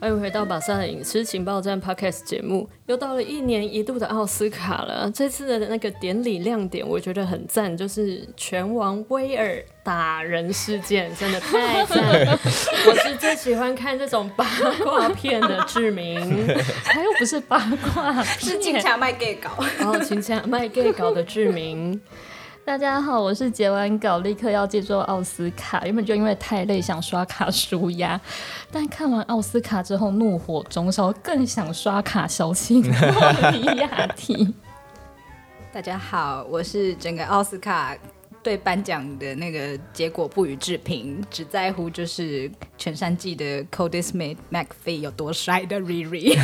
欢迎回到马萨的影视情报站 Podcast 节目，又到了一年一度的奥斯卡了。这次的那个典礼亮点，我觉得很赞，就是拳王威尔打人事件，真的太赞了。我是最喜欢看这种八卦片的志明，他又不是八卦，是警察卖 gay 稿。然后请讲卖 gay 搞的志明。大家好，我是截完稿立刻要借做奥斯卡，原本就因为太累想刷卡舒压，但看完奥斯卡之后怒火中烧，更想刷卡消气。莫里亚蒂，大家好，我是整个奥斯卡对颁奖的那个结果不予置评，只在乎就是全山季的 Cody Smith McPhee 有多帅的 Riri。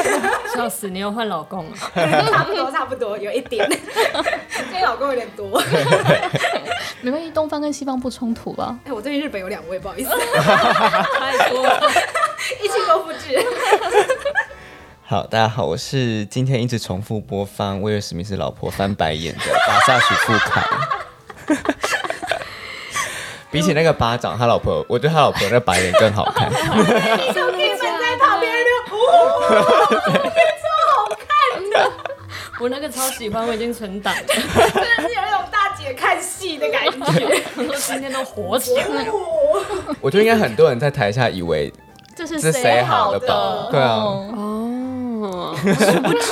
笑死，你又换老公了。差不多，差不多，有一点。今天老公有点多。没关系，东方跟西方不冲突吧？哎，我最近日本有两位，不好意思，太多了。一起都复制。好，大家好，我是今天一直重复播放威尔史密斯老婆翻白眼的巴萨许富凯。比起那个巴掌，他老婆，我觉得他老婆那白脸更好看。你就可以站在旁边就，哦，超好看的，我那个超喜欢，我已经存档了。真的是有一种大姐看戏的感觉。我说今天都火起来我觉得应该很多人在台下以为这是谁好的吧的？对啊，哦，殊不知。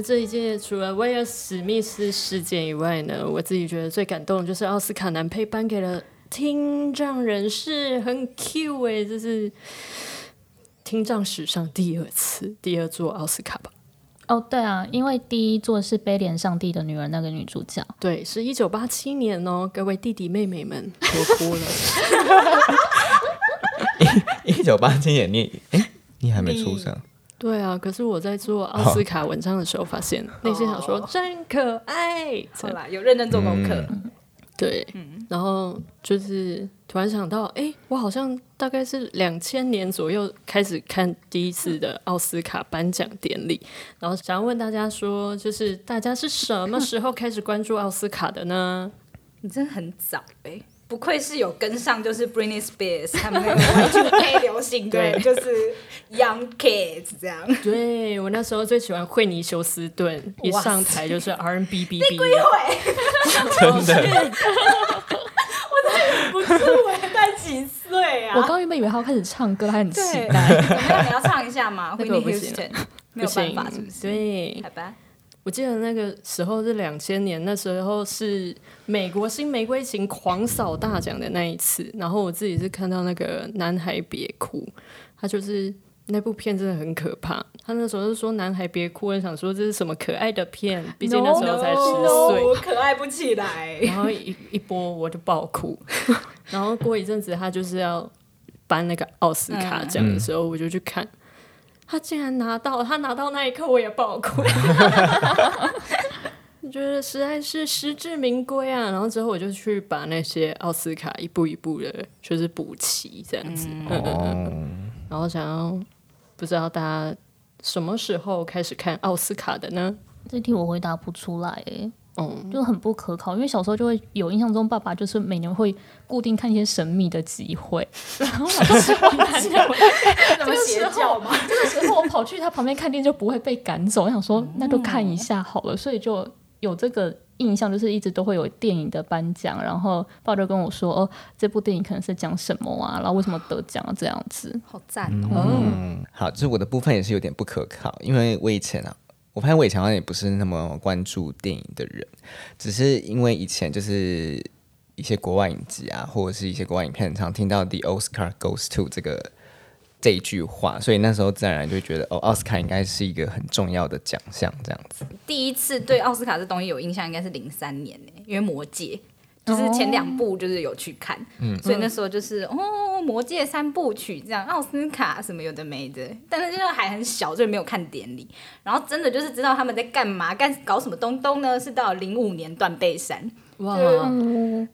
那这一届除了威尔史密斯事件以外呢，我自己觉得最感动的就是奥斯卡男配颁给了听障人士，很 Q 哎、这是听障史上第二次第二座奥斯卡吧？哦，对啊，因为第一座是悲怜上帝的女儿那个女主角，对，是一九八七年哦，各位弟弟妹妹们，我哭了。一九八七年你哎、你还没出生，对啊，可是我在做奥斯卡文章的时候，发现 内心想说真可爱，好啦，有认真做功课。对，然后就是突然想到，哎，我好像大概是两千年左右开始看第一次的奥斯卡颁奖典礼，然后想要问大家说，就是大家是什么时候开始关注奥斯卡的呢？你真的很早哎、不愧是有跟上，就是 Britney Spears 他们那个 Y2K 流行的，对就是 Young Kids 这样。对我那时候最喜欢惠妮休斯顿，一上台就是 R&B B B，真的。不是我才几岁啊？我刚原本以为他要开始唱歌，还很期对，待。怎么样？你要唱一下吗那个我？Whitney 不行 Houston 没不行有办法，是不是？，对，好吧。我记得那个时候是两千年，那时候是美国新玫瑰情狂扫大奖的那一次，然后我自己是看到那个《男孩别哭》，他就是那部片真的很可怕。他那时候是说“男孩别哭”，我想说这是什么可爱的片，毕竟那时候才十岁。我可爱不起来。然后一一播我就爆哭，然后过一阵子他就是要颁那个奥斯卡奖的时候，我就去看，他竟然拿到，他拿到那一刻我也爆哭，我觉得实在是实至名归啊！然后之后我就去把那些奥斯卡一步一步的，就是补齐这样子，然后想要不知道大家什么时候开始看奥斯卡的呢？这题我回答不出来，哎，嗯，就很不可靠，因为小时候就会有印象中，爸爸就是每年会固定看一些神秘的集会，然后老师我男的怎么邪教吗？这个时候我跑去他旁边看电影就不会被赶走，我想说那就看一下好了，所以就有这个印象，就是一直都会有电影的颁奖，然后爸就跟我说哦，这部电影可能是讲什么啊，然后为什么得奖啊这样子。好赞哦！嗯，好，就是我的部分也是有点不可靠，因为我以前啊，我发现我以前也不是那么关注电影的人，只是因为以前就是一些国外影集啊，或者是一些国外影片，常听到 “the Oscar goes to” 这个这一句话，所以那时候自然而然就觉得，哦，奥斯卡应该是一个很重要的奖项，这样子。第一次对奥斯卡这东西有印象，应该是零三年呢，因为《魔戒》就是前两部就是有去看，所以那时候就是哦，《魔戒》三部曲这样，奥斯卡什么有的没的，但是就是还很小，所以没有看典礼。然后真的就是知道他们在干嘛，干搞什么东东呢？是到零五年断背山，哇，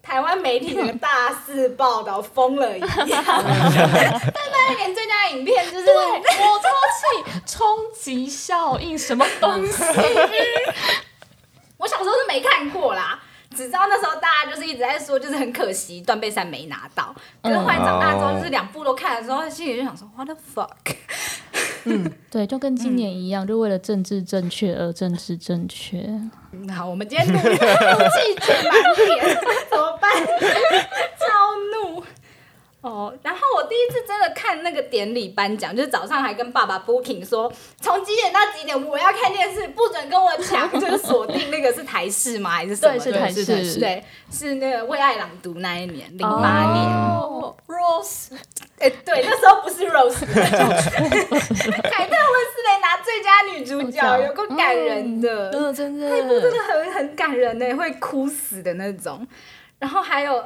台湾媒体整个大肆报道，疯了一样。但那一年最佳影片就是我超气，冲击效应什么东西？我小时候是没看过啦，只知道那时候大家就是一直在说，就是很可惜断背山没拿到。可是后来长大之后，就是两部都看的时候，心里就想说，What the fuck？嗯对，就跟今年一样，就为了政治正确而政治正确。好，我们今天怒怒气值满点，怎么办？超怒！哦，然后我第一次真的看那个典礼颁奖，就是早上还跟爸爸 booking 说，从几点到几点我要看电视，不准跟我抢，就是锁定那个是台视吗？还是什么对，的？是。对，是那个为爱朗读那一年，零八年。哦，Rose，哎、对，那时候不是 Rose，凯特温斯雷拿最佳女主角，有够感人的。嗯，真的，真的很很感人呢，会哭死的那种。然后还有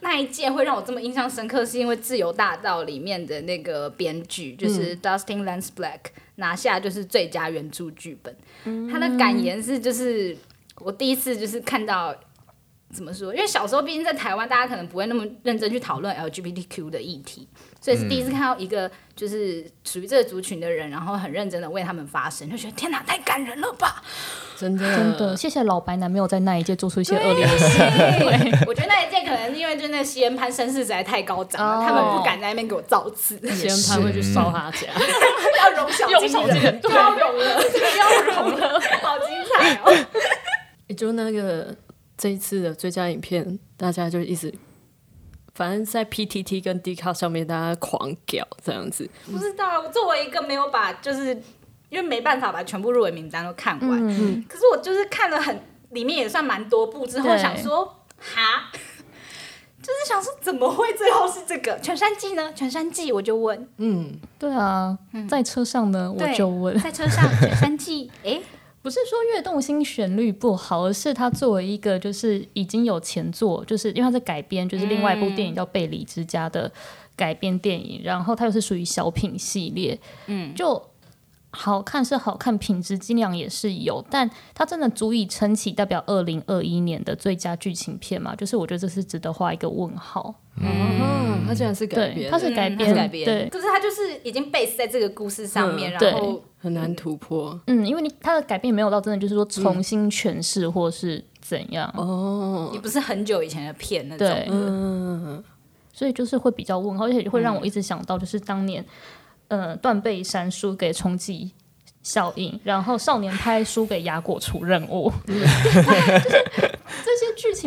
那一届会让我这么印象深刻，是因为《自由大道》里面的那个编剧就是 Dustin Lance Black 拿下就是最佳原著剧本。他的感言是就是我第一次就是看到。怎么说？因为小时候毕竟在台湾，大家可能不会那么认真去讨论 LGBTQ 的议题，所以是第一次看到一个就是属于这个族群的人，然后很认真的为他们发声，就觉得天哪，太感人了吧！真的，真的，谢谢老白男没有在那一届做出一些恶劣的事。对，我觉得那一届可能是因为就那个西恩潘声势实在太高涨了，哦。他们不敢在那边给我造次，先潘会去烧他家，要融小金人，金人对。要容了，要容了，好精彩哦！也就那个这一次的最佳影片，大家就一直，反正在 PTT 跟 d 卡上面大家狂屌这样子，不知道，我作为一个没有把就是因为没办法把全部入围名单都看完，嗯，可是我就是看了很里面也算蛮多部之后，想说哈。就是想说，怎么会最后是这个？全山记呢？全山记，我就问，嗯，对啊，在车上呢，我就问，在车上全山记，哎、不是说《悦动心》旋律不好，而是它作为一个就是已经有前作，就是因为它是改编，就是另外一部电影叫《贝里之家》的改编电影，然后它又是属于小品系列，嗯，就好看是好看，品质尽量也是有，但它真的足以撑起代表二零二一年的最佳剧情片嘛？就是我觉得这是值得画一个问号。哦，他竟然是改对，编，它是改嗯它编，改编，对，可是它就是已经 base 在这个故事上面，嗯然后很难突破。嗯，因为你它的改编没有到真的就是说重新诠释或是怎样，哦，也不是很久以前的片那种。嗯，所以就是会比较问号，而且会让我一直想到，就是当年，呃，断背山输给冲击效应，然后少年派输给雅果出任务，就是这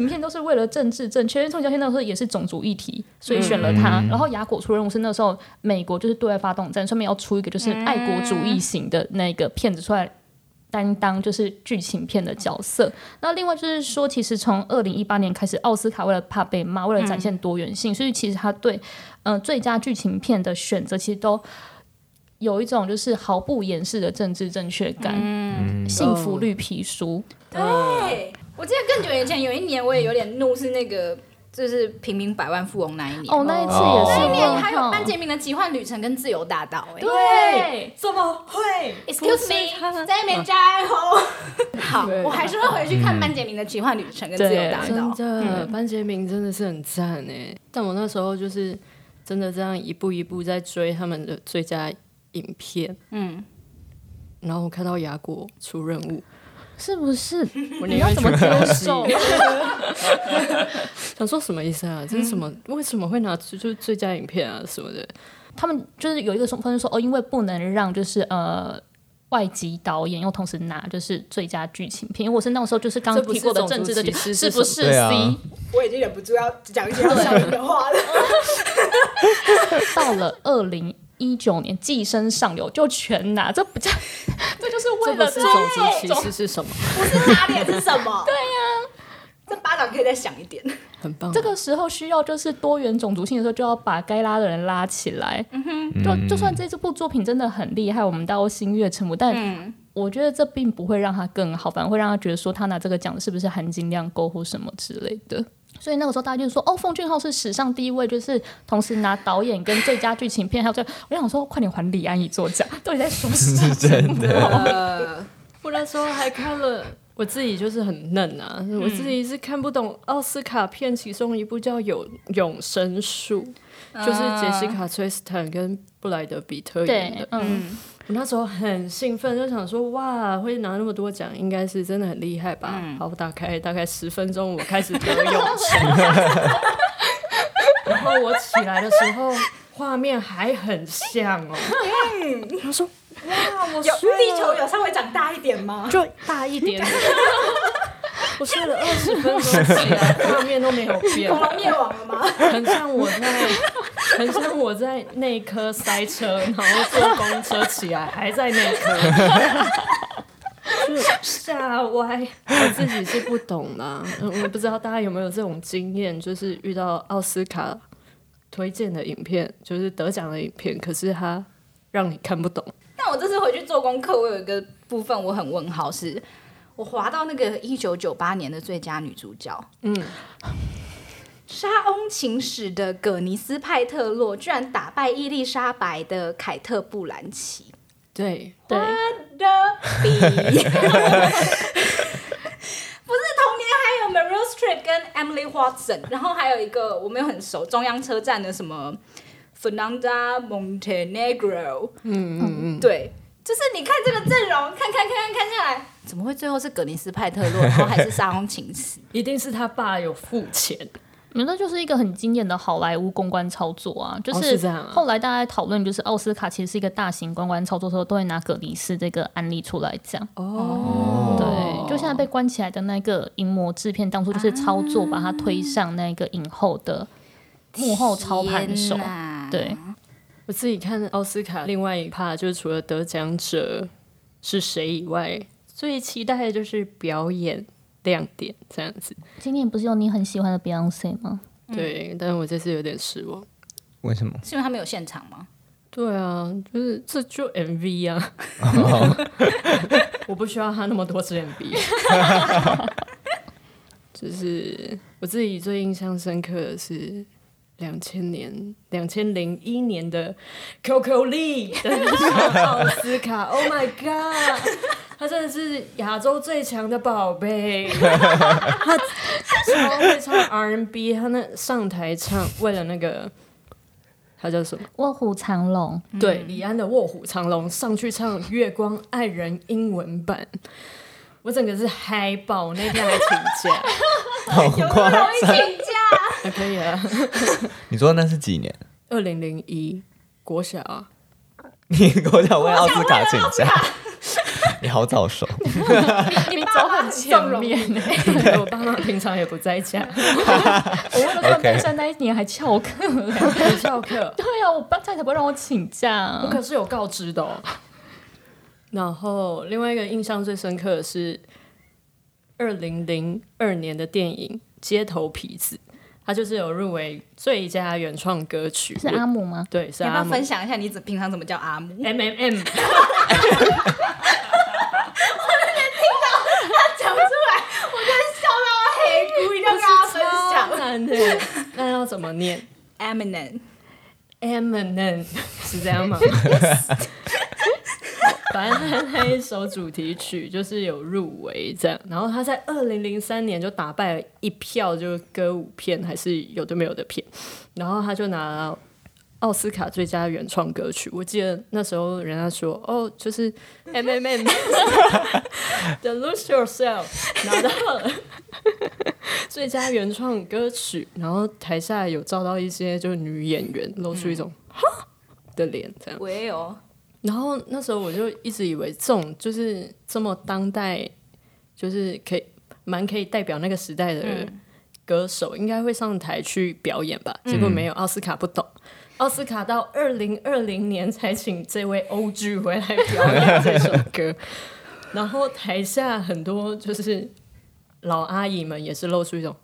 些剧情片都是为了政治正确，因为冲击效应那时候也是种族议题，所以选了他。然后雅果出任务是那时候美国就是对外发动战，上面要出一个就是爱国主义型的那个片子出来。担当就是剧情片的角色，那另外就是说，其实从二零一八年开始，奥斯卡为了怕被骂，为了展现多元性，所以其实他对嗯、呃最佳剧情片的选择，其实都有一种就是毫不掩饰的政治正确感。嗯幸福绿皮书，对，我记得更久以前有一年我也有点怒，是那个就是平民百万富翁那一年。哦，那一次也哦是那一年还有班杰明的奇幻旅程跟自由大道、哎对，怎么？会，Excuse me，在那边加油。好，我还是会回去看班杰明的奇幻旅程跟自由大真道。的，班杰明真的是很赞哎！但我那时候就是真的这样一步一步在追他们的最佳影片，嗯，然后我看到雅果出任务，是不是？你要怎么接受？想说什么意思啊？这是什么？为什么会拿出就是最佳影片啊什么的？他们就是有一个说分说哦，因为不能让就是呃。外籍导演又同时拿就是最佳剧情片，因为我是那个时候就是刚提过的政治的是是不是 C？我已经忍不住要讲一些要笑人的话了。到了二零一九年，《寄生上流》就全拿，这不叫，这就是为了这种族歧视是什么？不是拉脸是什么？对呀、这巴掌可以再响一点。很棒，这个时候需要就是多元种族性的时候，就要把该拉的人拉起来。嗯哼，就就算这这部作品真的很厉害，我们到心悦诚服，但我觉得这并不会让他更好，反而会让他觉得说他拿这个奖是不是含金量够或什么之类的。所以那个时候大家就说，哦，奉俊昊是史上第一位，就是同时拿导演跟最佳剧情片，还有最，我想说，快点还李安一座奖，到底在说什么？真的，那时候还看了，我我自己就是很嫩啊，我自己是看不懂奥斯卡片其中一部叫《有永生树》，就是杰西卡·崔斯坦跟布莱德·比特演的，。对嗯，我那时候很兴奋，就想说哇，会拿那么多奖，应该是真的很厉害吧？好，我打开大概十分钟，我开始得泳池，然后我起来的时候，画面还很像哦。他说哇，我有地球有稍微长大一点吗？就大一点。我睡了二十分钟起来，画面都没有变，恐龙灭亡了吗？很像我在，很像我在内科塞车，然后坐公车起来还在内科，就吓歪。我自己是不懂啦，嗯我不知道大家有没有这种经验，就是遇到奥斯卡推荐的影片，就是得奖的影片，可是它让你看不懂。但我这次回去做功课，我有一个部分我很问号是，我滑到那个一九九八年的最佳女主角，嗯，莎翁情史的葛尼斯派特洛居然打败伊丽莎白的凯特布兰奇。对，对，的比，不是同年还有 Meryl Streep 跟 Emily Watson，然后还有一个我没有很熟，中央车站的什么 Fernanda Montenegro，嗯嗯嗯，对，就是你看这个阵容，看看看看看下来，怎么会最后是葛尼斯派特洛，然后还是沙翁情史？一定是他爸有付钱。嗯那就是一个很经典的好莱坞公关操作啊，就哦是后来大家在讨论，就是奥斯卡其实是一个大型公关操作的时候，都会拿葛尼斯这个案例出来讲。哦。对，就现在被关起来的那个银魔制片，当初就是操作把他推上那个影后的幕后操盘手。对，我自己看奥斯卡另外一趴，就是除了得奖者是谁以外，最期待的就是表演亮点这样子。今年不是有你很喜欢的 Beyonce 吗？对，但是我这次有点失望。为什么？是因为他没有现场吗？对啊，就是这就 MV 啊，我不需要他那么多支 MV。就是我自己最印象深刻的是两千年、两千零一年的 Coco Lee 登上奥斯卡，Oh my God！他真的是亚洲最强的宝贝，他超会唱 R&B，他那上台唱为了那个他叫什么？卧虎藏龙，对，李安的《卧虎藏龙》上去唱《月光爱人》英文版，我整个是嗨爆，那天还请假，好夸张！请假，还可以啊。你说那是几年？二零零一国小啊，你跟我讲为奥斯卡请假，你好早熟。你走很前面呢、对我爸妈平常也不在家，我为了看 OK 登山那一年还翘课嘞。翘课，对啊，我爸太太不会让我请假、我可是有告知的、哦。然后另外一个印象最深刻的是二零零二年的电影《街头痞子》，它就是有入围最佳原创歌曲，是阿姆吗？对，是你要不要姆分享一下你怎平常怎么叫阿姆？M M M。讲出来，我真的笑到黑，咕，一定要跟大家分享。难的，那要怎么念 Eminem，？Eminem 是这样吗？反正他那一首主题曲就是有入围这样，然后他在二零零三年就打败了一票就是歌舞片还是有的没有的片，然后他就拿奥斯卡最佳原创歌曲。我记得那时候人家说哦，就是 M M M 的 Lose Yourself 拿到了最佳原创歌曲，然后台下有照到一些就是女演员露出一种哈的脸这样。喂哦，然后那时候我就一直以为这种就是这么当代，就是可以蛮可以代表那个时代的歌手，应该会上台去表演吧。结果没有，奥斯卡不懂。奥斯卡到二零二零年才请这位欧剧回来表演这首歌，然后台下很多就是老阿姨们也是露出一种，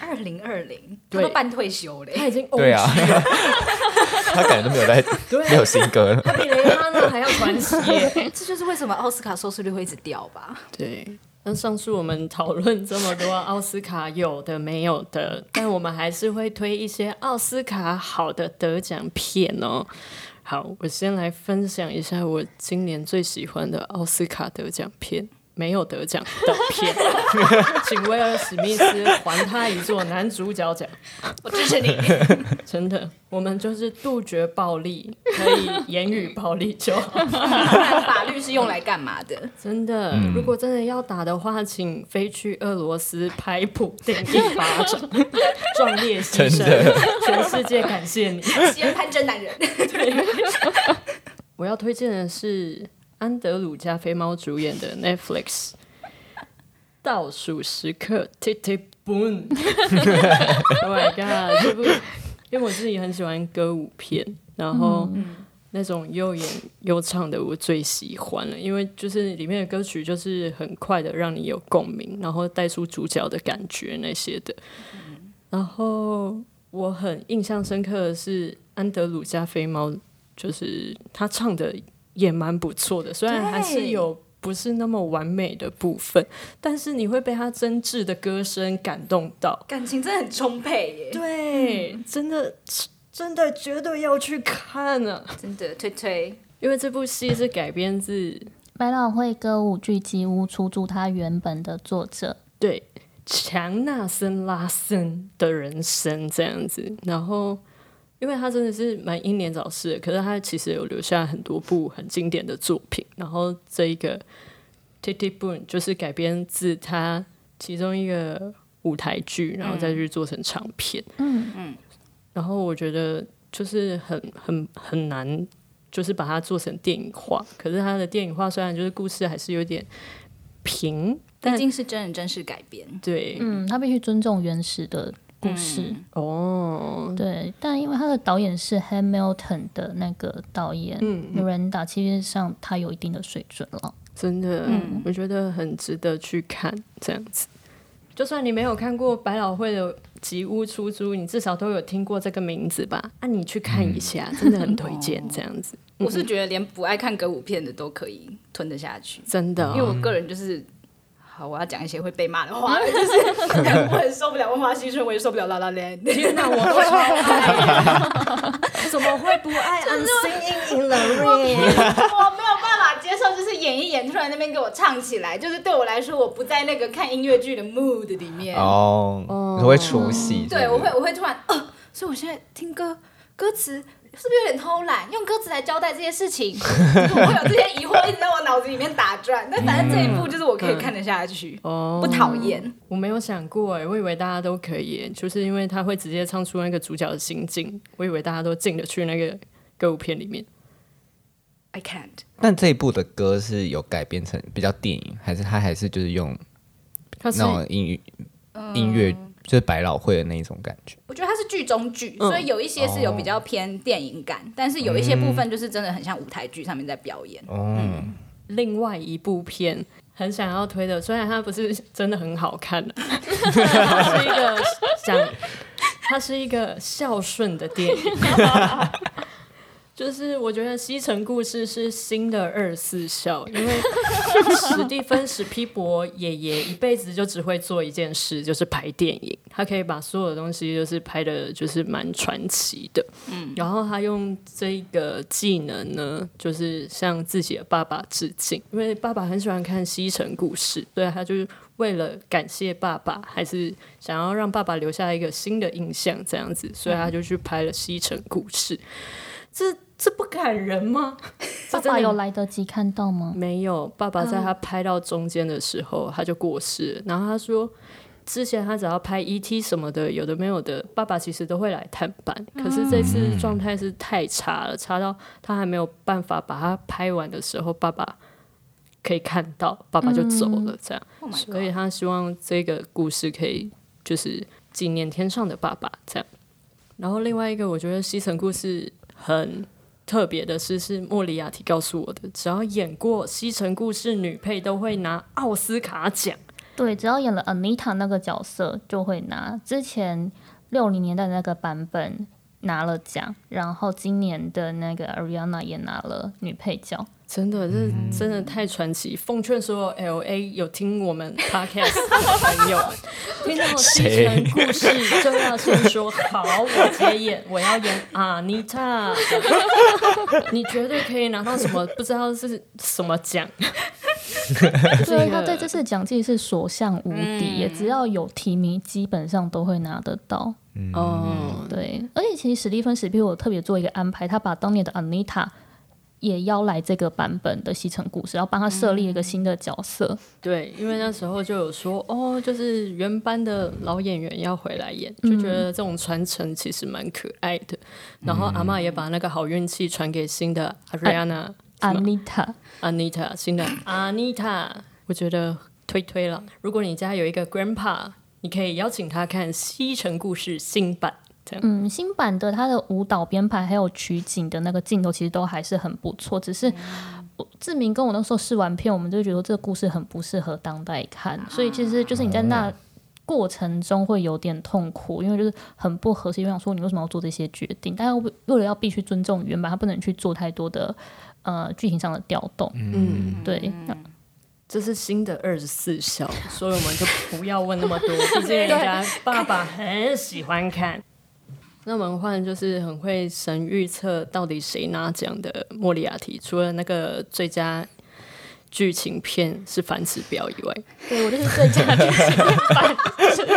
二零二零，他都半退休了。他已经欧对啊，他感觉都没有在，没有新歌了。他比雷哈娜还要传奇耶。这就是为什么奥斯卡收视率会一直掉吧？对，那上次我们讨论这么多奥斯卡有的没有的，但我们还是会推一些奥斯卡好的得奖片哦。好，我先来分享一下我今年最喜欢的奥斯卡得奖片《没有得奖的片，请威尔史密斯还他一座男主角奖。我支持你。真的，我们就是杜绝暴力，可以言语暴力就好。法律是用来干嘛的？真的，如果真的要打的话，请飞去俄罗斯拍普丁一巴掌，壮烈牺牲，全世界感谢你。先攀真男人。我要推荐的是安德鲁加菲猫主演的 Netflix 《倒数时刻 Titty Boom》。Oh my god！这部因为我自己很喜欢歌舞片，然后那种又演又唱的我最喜欢了，因为就是里面的歌曲就是很快的让你有共鸣，然后带出主角的感觉那些的。然后我很印象深刻的是安德鲁加菲猫。就是他唱的也蛮不错的，虽然还是有不是那么完美的部分，但是你会被他真挚的歌声感动到，感情真的很充沛耶。对，真的真的绝对要去看啊！真的推推，因为这部戏是改编自百老汇歌舞剧集屋出租他原本的作者对强纳森拉森的人生这样子，然后。因为他真的是蛮英年早逝，可是他其实有留下很多部很经典的作品。然后这一个《Titty Boom》就是改编自他其中一个舞台剧，然后再去做成长片。嗯嗯。然后我觉得就是很很很难，就是把它做成电影化。可是他的电影化虽然就是故事还是有点平，但毕竟是真人真事改编。对，嗯，他必须尊重原始的。故事。哦，对，但因为他的导演是 Hamilton 的那个导演，嗯，Miranda，其实上他有一定的水准了，真的，嗯，我觉得很值得去看这样子。就算你没有看过百老汇的《吉屋出租》，你至少都有听过这个名字吧？啊，你去看一下，真的很推荐 这样子。我是觉得连不爱看歌舞片的都可以吞得下去，真的，因为我个人就是。好，我要讲一些会被骂的话，就是我很受不了《万花新春》，我也受不了《拉拉链》。天哪，我都超爱！怎么会不爱？真的，我没有办法接受，就是演一演突然那边给我唱起来，就是对我来说，我不在那个看音乐剧的 mood 里面。哦，你会出戏？对，我会，我会突然，呃，所以我现在听歌歌词。是不是有点偷懒？用歌词来交代这些事情，我会有这些疑惑一直在我脑子里面打转。但反正这一部就是我可以看得下去，不讨厌。我没有想过哎，我以为大家都可以，就是因为他会直接唱出那个主角的心境，我以为大家都进得去那个歌舞片里面。I can't。但这一部的歌是有改编成比较电影，还是他还是就是用那种音乐音乐？就是百老汇的那一种感觉，我觉得它是剧中剧，所以有一些是有比较偏电影感，但是有一些部分就是真的很像舞台剧上面在表演。嗯，另外一部片很想要推的，虽然它不是真的很好看的，它是一个想，它是一个孝顺的电影。就是我觉得《西城故事》是新的二四孝，因为史蒂芬史皮博爷爷一辈子就只会做一件事，就是拍电影。他可以把所有的东西就是拍的，就是蛮传奇的。嗯，然后他用这个技能呢，就是向自己的爸爸致敬，因为爸爸很喜欢看《西城故事》，对他就是为了感谢爸爸，还是想要让爸爸留下一个新的印象，这样子，所以他就去拍了《西城故事》。这这不感人吗？爸爸有来得及看到吗？没有，爸爸在他拍到中间的时候他就过世。然后他说，之前他只要拍 ET 什么的，有的没有的，爸爸其实都会来探班。可是这次状态是太差了，差到他还没有办法把它拍完的时候，爸爸可以看到，爸爸就走了。这样，所以他希望这个故事可以就是纪念天上的爸爸。这样，然后另外一个，我觉得西城故事很。特别的是，是莫里亚提告诉我的，只要演过《西城故事》女配，都会拿奥斯卡奖。对，只要演了 Anita 那个角色，就会拿。之前六零年代那个版本拿了奖，然后今年的那个 Ariana 也拿了女配角。真的，这真的太传奇！奉劝所有 L A 有听我们 Podcast 的朋友，听到西城故事就要先说好，我接演，我要演 Anita，你绝对可以拿到什么不知道是什么奖。对，他对这次奖季是所向无敌，也只要有提名，基本上都会拿得到。哦，对，而且其实史蒂芬史皮我特别做一个安排，他把当年的 Anita 也邀来这个版本的西城故事，然后帮他设立一个新的角色。对，因为那时候就有说，哦，就是原班的老演员要回来演，就觉得这种传承其实蛮可爱的。然后阿嬷也把那个好运气传给新的 Ariana、Anita，Anita，新的 Anita，我觉得推推了。如果你家有一个 Grandpa，你可以邀请他看《西城故事》新版。这样，嗯，新版的他的舞蹈编排还有取景的那个镜头，其实都还是很不错。只是我志明跟我那时候试完片，我们就觉得这个故事很不适合当代看，所以其实就是你在那过程中会有点痛苦，因为就是很不合适。因为想说你为什么要做这些决定？但又为了要必须尊重原版，他不能去做太多的呃剧情上的调动。嗯，对，那这是新的二十四孝，所以我们就不要问那么多，毕竟人家爸爸很喜欢看。那文焕就是很会神预测到底谁拿奖的莫里亚提，除了那个最佳剧情片是反指标以外，对我就是最佳剧情片 反指标。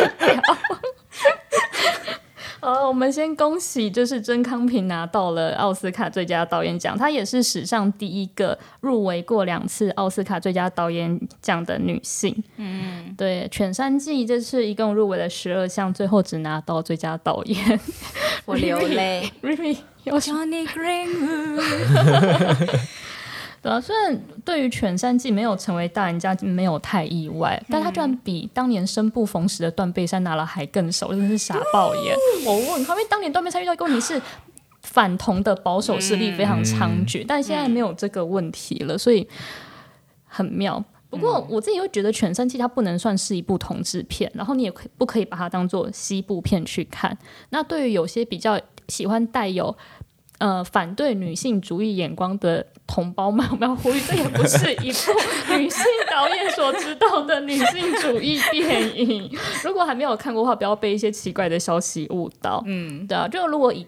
好，我们先恭喜，就是甄康平拿到了奥斯卡最佳导演奖，她也是史上第一个入围过两次奥斯卡最佳导演奖的女性。嗯，对，《犬山记》这次一共入围了十二项，最后只拿到最佳导演。我流泪。Remy 有 Johnny Greenwood，对啊，虽然对于犬山记没有成为大赢家没有太意外，但他居然比当年生不逢时的断背山拿了还更熟，真的是傻爆眼。我问他，因为当年断背山遇到一个问题是反同的保守势力非常猖獗，但现在没有这个问题了，所以很妙。不过我自己会觉得《犬山记》它不能算是一部同志片，然后你也可以不可以把它当做西部片去看？那对于有些比较喜欢带有呃反对女性主义眼光的同胞们，我们要呼吁，这也不是一部女性导演所知道的女性主义电影。如果还没有看过的话，不要被一些奇怪的消息误导。嗯，对啊，就如果以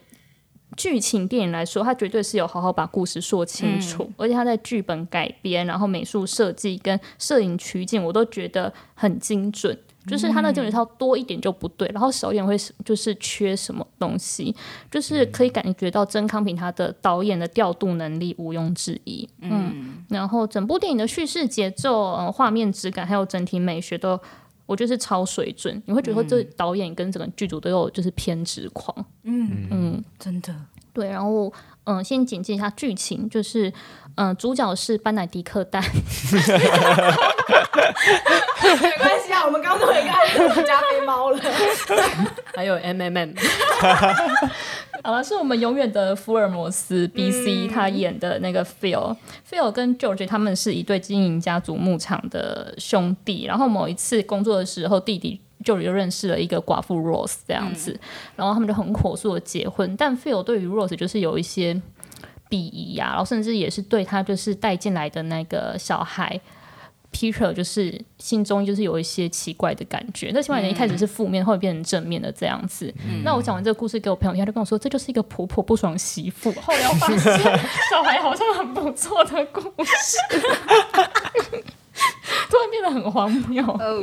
剧情电影来说，它绝对是有好好把故事说清楚，而且它在剧本改编、然后美术设计跟摄影取景，我都觉得很精准。就是它那个精准套多一点就不对，然后少一点会就是缺什么东西，就是可以感觉到曾康平他的导演的调度能力毋庸置疑。嗯，然后整部电影的叙事节奏、呃、画面质感还有整体美学都，我觉得是超水准。你会觉得这导演跟整个剧组都有就是偏执狂。嗯嗯真的。对，然后嗯、呃先简介一下剧情，就是嗯、呃主角是班乃迪克蛋，没关系啊，我们刚刚都有一个加菲猫了。还有 M M M，好了，是我们永远的福尔摩斯 B C 他演的那个 Phil，Phil、跟 George 他们是一对经营家族牧场的兄弟，然后某一次工作的时候，弟弟 George 就认识了一个寡妇 Rose 这样子，然后他们就很火速的结婚，但 Phil 对于 Rose 就是有一些鄙夷呀、然后甚至也是对他就是带进来的那个小孩。Peter 就是心中就是有一些奇怪的感觉，那起码人一开始是负面，后来变成正面的这样子。那我讲完这个故事给我朋友听，他就跟我说，这就是一个婆婆不爽媳妇。后来我发现小孩好像很不错的故事，突然变得很荒谬。哦，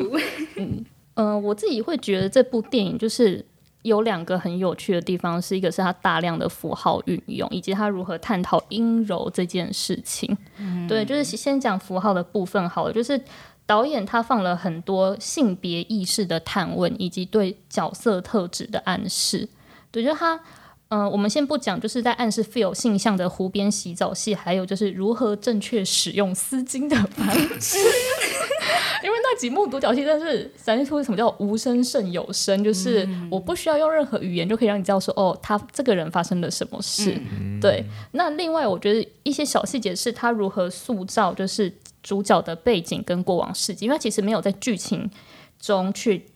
嗯、我自己会觉得这部电影就是有两个很有趣的地方，是一个是他大量的符号运用，以及他如何探讨阴柔这件事情。对，就是先讲符号的部分好了，就是导演他放了很多性别意识的探问，以及对角色特质的暗示。对，就是他。嗯、我们先不讲，就是在暗示 feel 性向的湖边洗澡戏，还有就是如何正确使用丝巾的 方式。因为那几幕独角戏真的是展现出什么叫无声胜有声，就是我不需要用任何语言就可以让你知道说，哦，他这个人发生了什么事。对，那另外我觉得一些小细节是他如何塑造，就是主角的背景跟过往事迹，因为他其实没有在剧情中去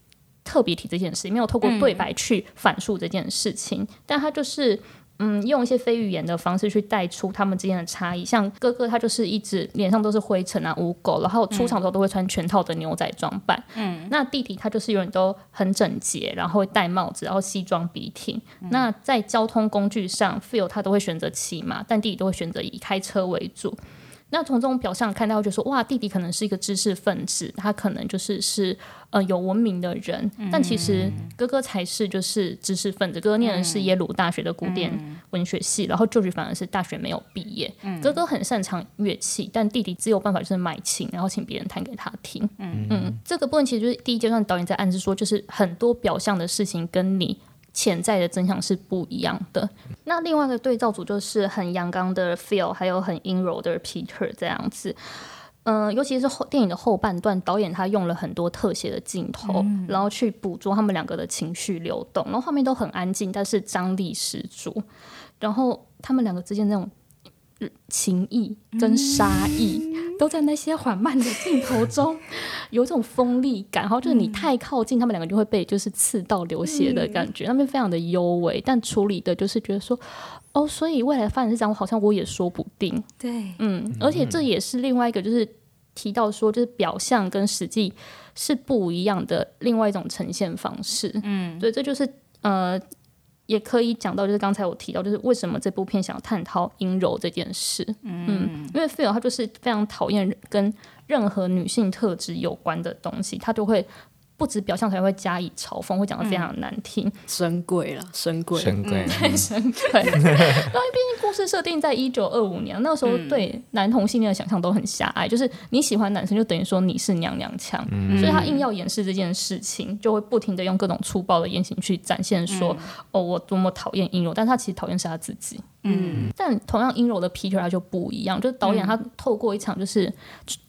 特别提这件事，没有透过对白去反述这件事情，但他就是。嗯，用一些非语言的方式去带出他们之间的差异。像哥哥，他就是一直脸上都是灰尘啊、污垢，然后出场的时候都会穿全套的牛仔装扮。嗯，那弟弟他就是永远都很整洁，然后会戴帽子，然后西装笔挺。那在交通工具上，Phil 他都会选择骑马，但弟弟都会选择以开车为主。那从这种表象看到，就说哇，弟弟可能是一个知识分子，他可能就是是呃有文明的人，但其实哥哥才是就是知识分子。哥哥念的是耶鲁大学的古典文学系，然后舅舅反而是大学没有毕业。哥哥很擅长乐器，但弟弟只有办法就是买琴，然后请别人弹给他听。嗯，这个部分其实就是第一阶段导演在暗示说，就是很多表象的事情跟你。潜在的真相是不一样的。那另外一个对照组就是很阳刚的 Phil，还有很阴柔的 Peter 这样子。嗯，尤其是后电影的后半段，导演他用了很多特写的镜头，然后去捕捉他们两个的情绪流动，然后画面都很安静，但是张力十足。然后他们两个之间那种。情谊跟杀意都在那些缓慢的镜头中有种锋利感，然后就是你太靠近，他们两个就会被就是刺到流血的感觉，那边非常的优美，但处理的就是觉得说，哦，所以未来发展是这样，我好像我也说不定。对，嗯，而且这也是另外一个就是提到说，就是表象跟实际是不一样的另外一种呈现方式。嗯，所以这就是呃。也可以讲到，就是刚才我提到，就是为什么这部片想探讨阴柔这件事。嗯，因为菲尔他就是非常讨厌跟任何女性特质有关的东西，他就会。不止表象才会加以嘲讽，会讲的非常难听。神贵了，神贵，神贵，对，神贵。因为毕竟故事设定在一九二五年，那个时候对男同性恋的想象都很狭隘，就是你喜欢男生就等于说你是娘娘腔，所以他硬要掩饰这件事情，就会不停的用各种粗暴的言行去展现说，哦，我多么讨厌阴柔，但他其实讨厌是他自己。嗯，但同样阴柔的 Peter 他就不一样，就是导演他透过一场就是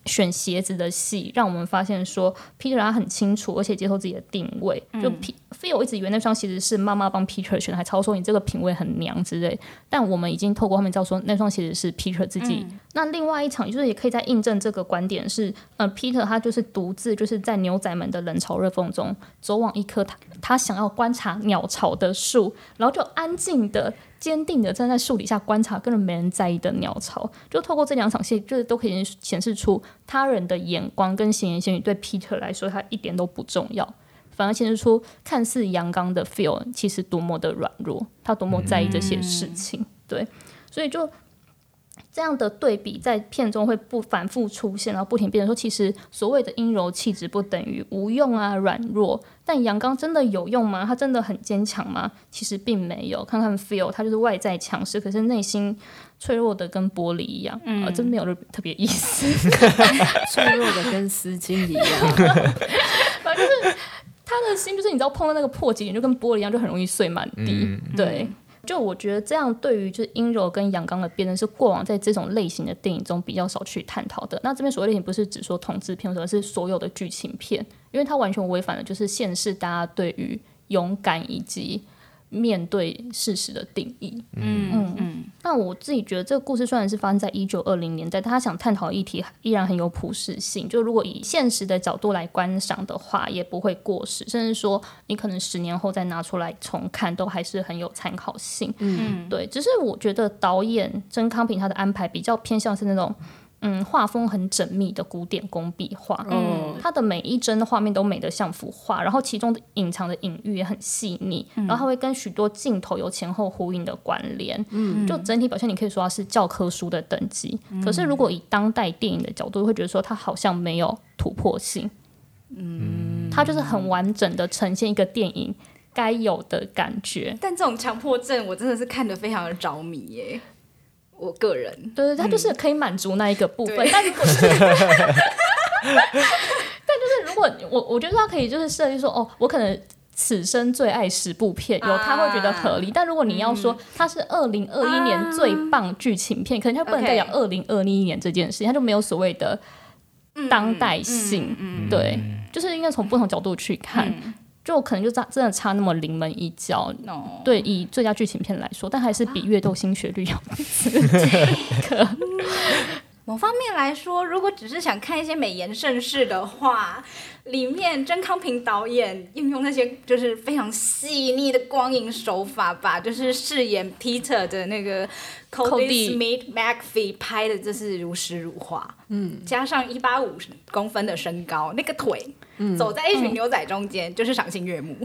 选鞋子的戏，让我们发现说 Peter 他很清楚，而且接受自己的定位。就 P Phil 一直以为那双鞋子是妈妈帮 Peter 选，还超说你这个品味很娘之类。但我们已经透过后面知道说那双鞋子是 Peter 自己。那另外一场就是也可以在印证这个观点是，呃，Peter 他就是独自就是在牛仔们的冷嘲热讽中走往一棵他他想要观察鸟巢的树，然后就安静的。坚定的站在树底下观察，根本没人在意的鸟巢，就透过这两场戏，就是都可以显示出他人的眼光跟闲言闲语对皮特来说，他一点都不重要，反而显示出看似阳刚的 feel，其实多么的软弱，他多么在意这些事情。对，所以就。这样的对比在片中会不反复出现，然后不停变成说，其实所谓的阴柔气质不等于无用啊、软弱。但阳刚真的有用吗？他真的很坚强吗？其实并没有。看看 Feel，他就是外在强势，可是内心脆弱的跟玻璃一样。啊，真没有特别意思。脆弱的跟丝巾一样。反正就是他的心，就是你知道碰到那个破节点，就跟玻璃一样，就很容易碎满地。对。就我觉得这样对于就是阴柔跟阳刚的辩论是过往在这种类型的电影中比较少去探讨的。那这边所谓类型不是只说同志片，而是所有的剧情片，因为它完全违反了就是现世大家对于勇敢以及。面对事实的定义，嗯嗯嗯。那我自己觉得这个故事虽然是发生在一九二零年代，但他想探讨的议题依然很有普适性。就如果以现实的角度来观赏的话，也不会过时，甚至说你可能十年后再拿出来重看，都还是很有参考性。嗯，对。只是我觉得导演曾康平他的安排比较偏向是那种。嗯，画风很缜密的古典工笔画，嗯，它的每一帧的画面都美得像幅画，然后其中的隐藏的隐喻也很细腻，然后它会跟许多镜头有前后呼应的关联，嗯，就整体表现你可以说它是教科书的等级。可是如果以当代电影的角度，会觉得说它好像没有突破性，嗯，它就是很完整的呈现一个电影该有的感觉。但这种强迫症，我真的是看得非常的着迷耶。我个人，对对，他就是可以满足那一个部分，但如果是，但就是如果我我觉得他可以就是设计说，哦，我可能此生最爱十部片，有他会觉得合理。但如果你要说他是二零二一年最棒剧情片，可能他不能代表二零二一年这件事情，他就没有所谓的当代性。对，就是应该从不同角度去看。就可能就差真的差那么临门一脚，对，以最佳剧情片来说，但还是比《月斗新学率》要这个。某方面来说，如果只是想看一些美颜盛世的话，里面甄康平导演运用那些就是非常细腻的光影手法，吧就是饰演 Peter 的那个 Cody Smith McPhee 拍的，真是如诗如画。嗯，加上一八五公分的身高，那个腿。走在一群牛仔中间就是赏心悦目。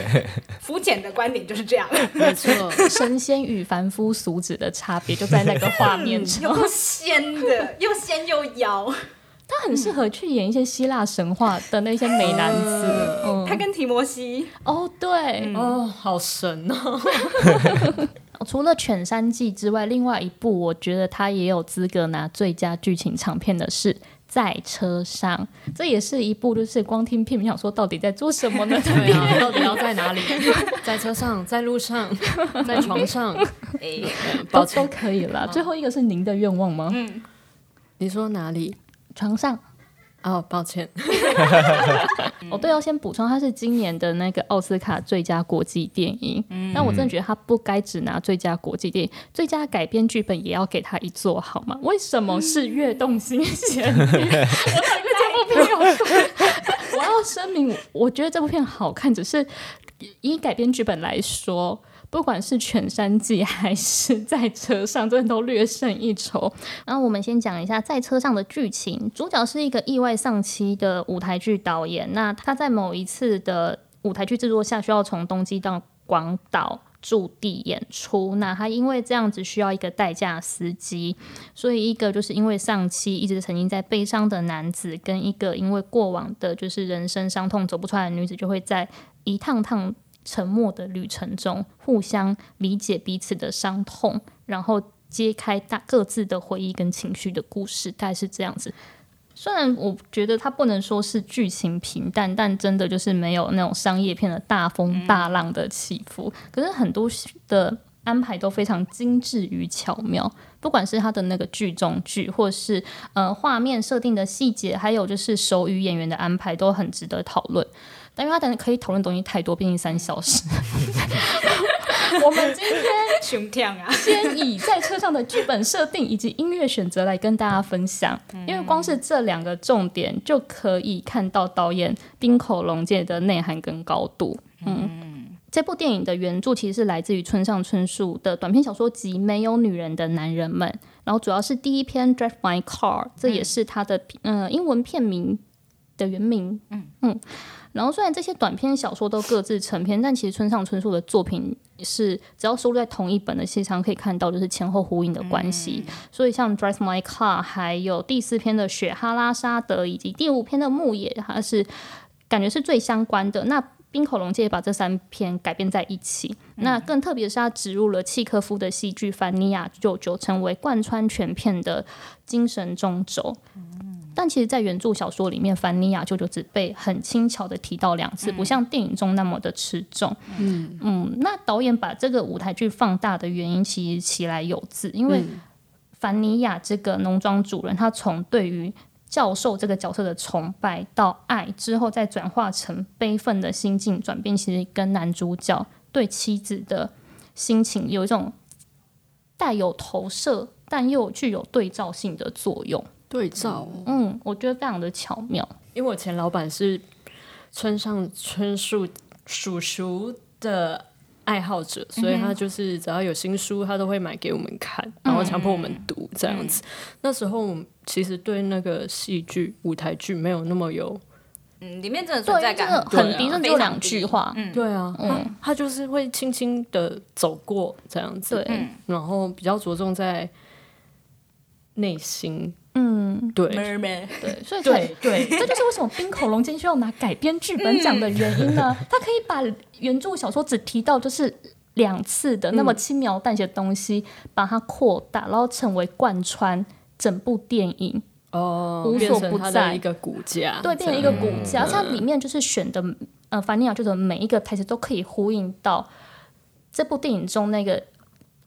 肤浅的观点就是这样，没错，神仙与凡夫俗子的差别就在那个画面 中。又仙的，又仙又妖。他很适合去演一些希腊神话的那些美男子。嗯，他跟提摩西，哦，对，哦，好神哦！除了《犬山记》之外，另外一部我觉得他也有资格拿最佳剧情长片的是《在车上》，这也是一部就是光听片名想说到底在做什么呢？对啊，到底要在哪里？在车上，在路上，在床上，哎，都都可以了。最后一个是您的愿望吗？嗯，你说哪里？床上。哦，抱歉，哦，对，要先补充，它是今年的那个奥斯卡最佳国际电影。但我真的觉得他不该只拿最佳国际电影，最佳改编剧本也要给他一座，好吗？为什么是《跃动心弦》？我 对这部片 我要声明，我觉得这部片好看，只是以改编剧本来说。不管是《犬山记》还是在车上，真的都略胜一筹。然后我们先讲一下在车上的剧情，主角是一个意外丧妻的舞台剧导演。那他在某一次的舞台剧制作下，需要从东京到广岛驻地演出。那他因为这样子需要一个代驾司机，所以一个就是因为丧妻一直曾经在悲伤的男子，跟一个因为过往的就是人生伤痛走不出来的女子，就会在一趟趟。沉默的旅程中，互相理解彼此的伤痛，然后揭开大各自的回忆跟情绪的故事，大概是这样子。虽然我觉得它不能说是剧情平淡，但真的就是没有那种商业片的大风大浪的起伏。可是很多的安排都非常精致与巧妙，不管是它的那个剧中剧，或是呃画面设定的细节，还有就是手语演员的安排，都很值得讨论。但因为他等可以讨论东西太多，毕竟三小时。我们今天熊跳啊，先以在车上的剧本设定以及音乐选择来跟大家分享。因为光是这两个重点就可以看到导演冰口龙介的内涵跟高度。嗯，这部电影的原著其实是来自于村上春树的短篇小说集《没有女人的男人们》，然后主要是第一篇《Drive My Car》，这也是他的呃英文片名的原名。嗯嗯。然后，虽然这些短篇小说都各自成篇，但其实村上春树的作品是只要收录在同一本的，时常可以看到就是前后呼应的关系。所以，像《Drive My Car》，还有第四篇的《雪哈拉沙德》，以及第五篇的《牧野》，它是感觉是最相关的。那冰口龙介把这三篇改编在一起，那更特别是他植入了契科夫的戏剧《凡尼亚舅舅》，成为贯穿全片的精神中轴。但其实，在原著小说里面，凡尼亚舅舅只被很轻巧的提到两次，不像电影中那么的持重。嗯嗯，那导演把这个舞台剧放大的原因，其实其来有自，因为凡尼亚这个农庄主人，他从对于教授这个角色的崇拜到爱之后，再转化成悲愤的心境转变，其实跟男主角对妻子的心情有一种带有投射，但又具有对照性的作用。对照，嗯，我觉得非常的巧妙。因为我前老板是村上春树叔叔的爱好者，所以他就是只要有新书，他都会买给我们看，然后强迫我们读这样子。那时候其实对那个戏剧舞台剧没有那么有，嗯，里面真的存在感很低，就两句话，嗯，对啊，嗯，他就是会轻轻的走过这样子，对，然后比较着重在内心。嗯，对，对，所以对对，这就是为什么冰口龙今天需要拿改编剧本奖的原因呢？他可以把原著小说只提到就是两次的那么轻描淡写的东西，把它扩大，然后成为贯穿整部电影哦，无所不在一个骨架，对，变成一个骨架。它里面就是选的呃，凡尼亚就是每一个台词都可以呼应到这部电影中那个。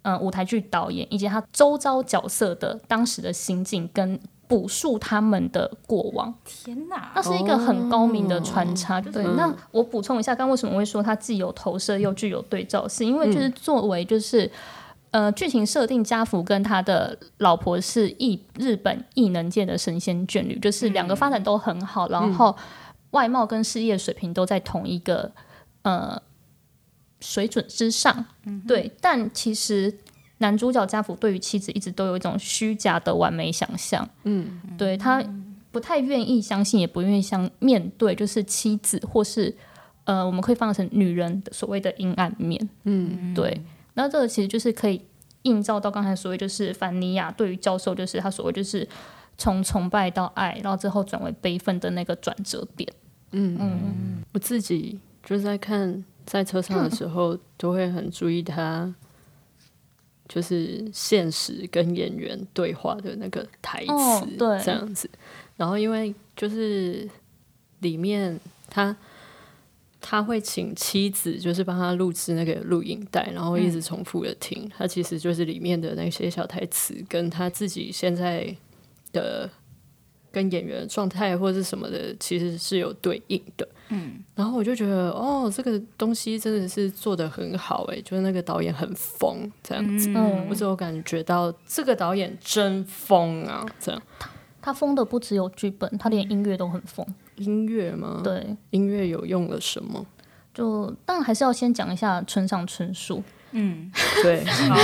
嗯，舞台剧导演以及他周遭角色的当时的心境跟补述他们的过往。天哪，那是一个很高明的穿插。对，那我补充一下，刚为什么会说它既有投射又具有对照？是因为就是作为就是呃剧情设定，家福跟他的老婆是异日本异能界的神仙眷侣，就是两个发展都很好，然后外貌跟事业水平都在同一个呃。水准之上，对，但其实男主角家福对于妻子一直都有一种虚假的完美想象，嗯，对他不太愿意相信，也不愿意相面对，就是妻子或是呃，我们可以放成女人的所谓的阴暗面。嗯，对。那这个其实就是可以映照到刚才所谓，就是凡尼亚对于教授，就是他所谓就是从崇拜到爱，然后之后转为悲愤的那个转折点。嗯嗯我自己就是在看在车上的时候，都会很注意他，就是现实跟演员对话的那个台词，这样子。然后因为就是里面他他会请妻子，就是帮他录制那个录影带，然后一直重复的听。他其实就是里面的那些小台词，跟他自己现在的跟演员的状态或者是什么的，其实是有对应的。嗯，然后我就觉得，哦，这个东西真的是做的很好、欸，就是那个导演很疯这样子。嗯我只有感觉到这个导演真疯啊！这样他疯的不只有剧本，他连音乐都很疯。音乐吗？，对，音乐有用了什么？就当然还是要先讲一下村上春树。嗯，对，好，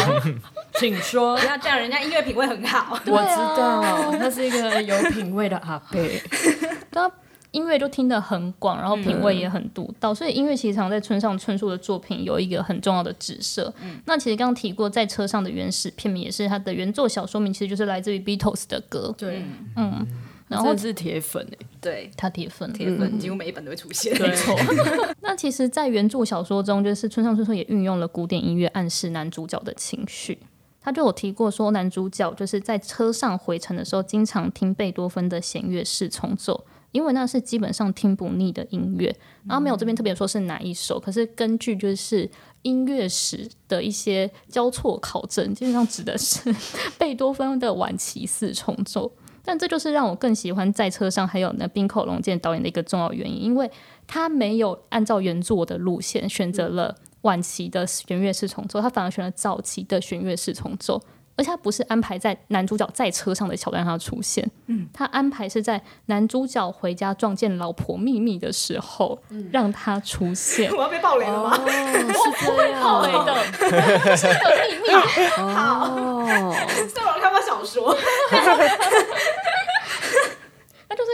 请说 不。要这样，人家音乐品味很好。我知道，他是一个有品味的阿贝。他音乐就听得很广，然后品味也很独到，所以音乐其实常在村上春树的作品有一个很重要的指涉。那其实刚刚提过，在车上的原始片名也是他的原作小说名，其实就是来自于 Beatles 的歌。对，嗯，然后是铁粉哎。对，他铁粉，铁粉几乎每一本都会出现。没错，那其实，在原著小说中，就是村上春树也运用了古典音乐暗示男主角的情绪。他就有提过说，男主角就是在车上回程的时候，经常听贝多芬的弦乐四重奏，因为那是基本上听不腻的音乐。然后没有这边特别说是哪一首，可是根据就是音乐史的一些交错考证，基本上指的是 贝多芬的晚期四重奏。但这就是让我更喜欢在车上还有那冰口龙介导演的一个重要原因，因为他没有按照原作的路线选择了晚期的弦乐四重奏，他反而选了早期的弦乐四重奏。而且他不是安排在男主角在车上的桥段让他出现，嗯，他安排是在男主角回家撞见老婆秘密的时候、让他出现。我要被爆雷了吗？哦，是这 样。好雷的，是个秘密。哦，所以我看过小说。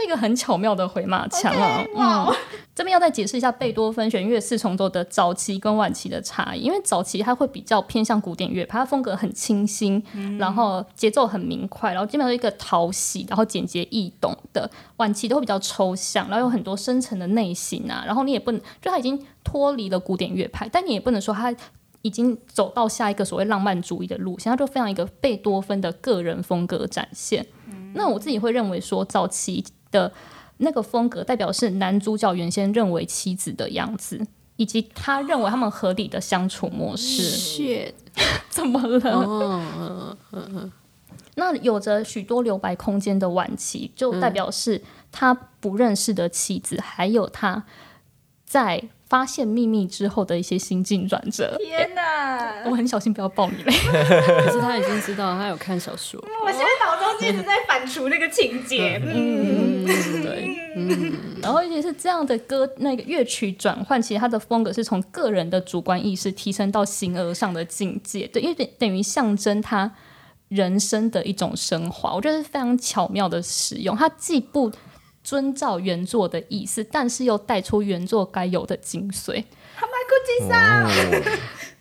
一个很巧妙的回马枪啊！嗯，这边要再解释一下贝多芬弦乐四重奏的早期跟晚期的差异，因为早期它会比较偏向古典乐派，它风格很清新，然后节奏很明快，然后基本上是一个讨喜，然后简洁易懂的。晚期都会比较抽象，然后有很多深层的内心啊，然后你也不能，就它已经脱离了古典乐派，但你也不能说它。已经走到下一个所谓浪漫主义的路线，它就非常一个贝多芬的个人风格展现。那我自己会认为说，早期的那个风格代表是男主角原先认为妻子的样子，以及他认为他们合理的相处模式。怎么了？哦，那有着许多留白空间的晚期，就代表是他不认识的妻子，还有他在发现秘密之后的一些心境转折。天哪！我很小心不要爆你雷。可是他已经知道，他有看小说。我现在脑中一直在反刍那个情节。嗯，对，然后，尤其是这样的歌，那个乐曲转换，其实它的风格是从个人的主观意识提升到形而上的境界，对，因为等等于象征他人生的一种升华，我觉得是非常巧妙的使用。它既不遵照原作的意思，但是又带出原作该有的精髓。哦，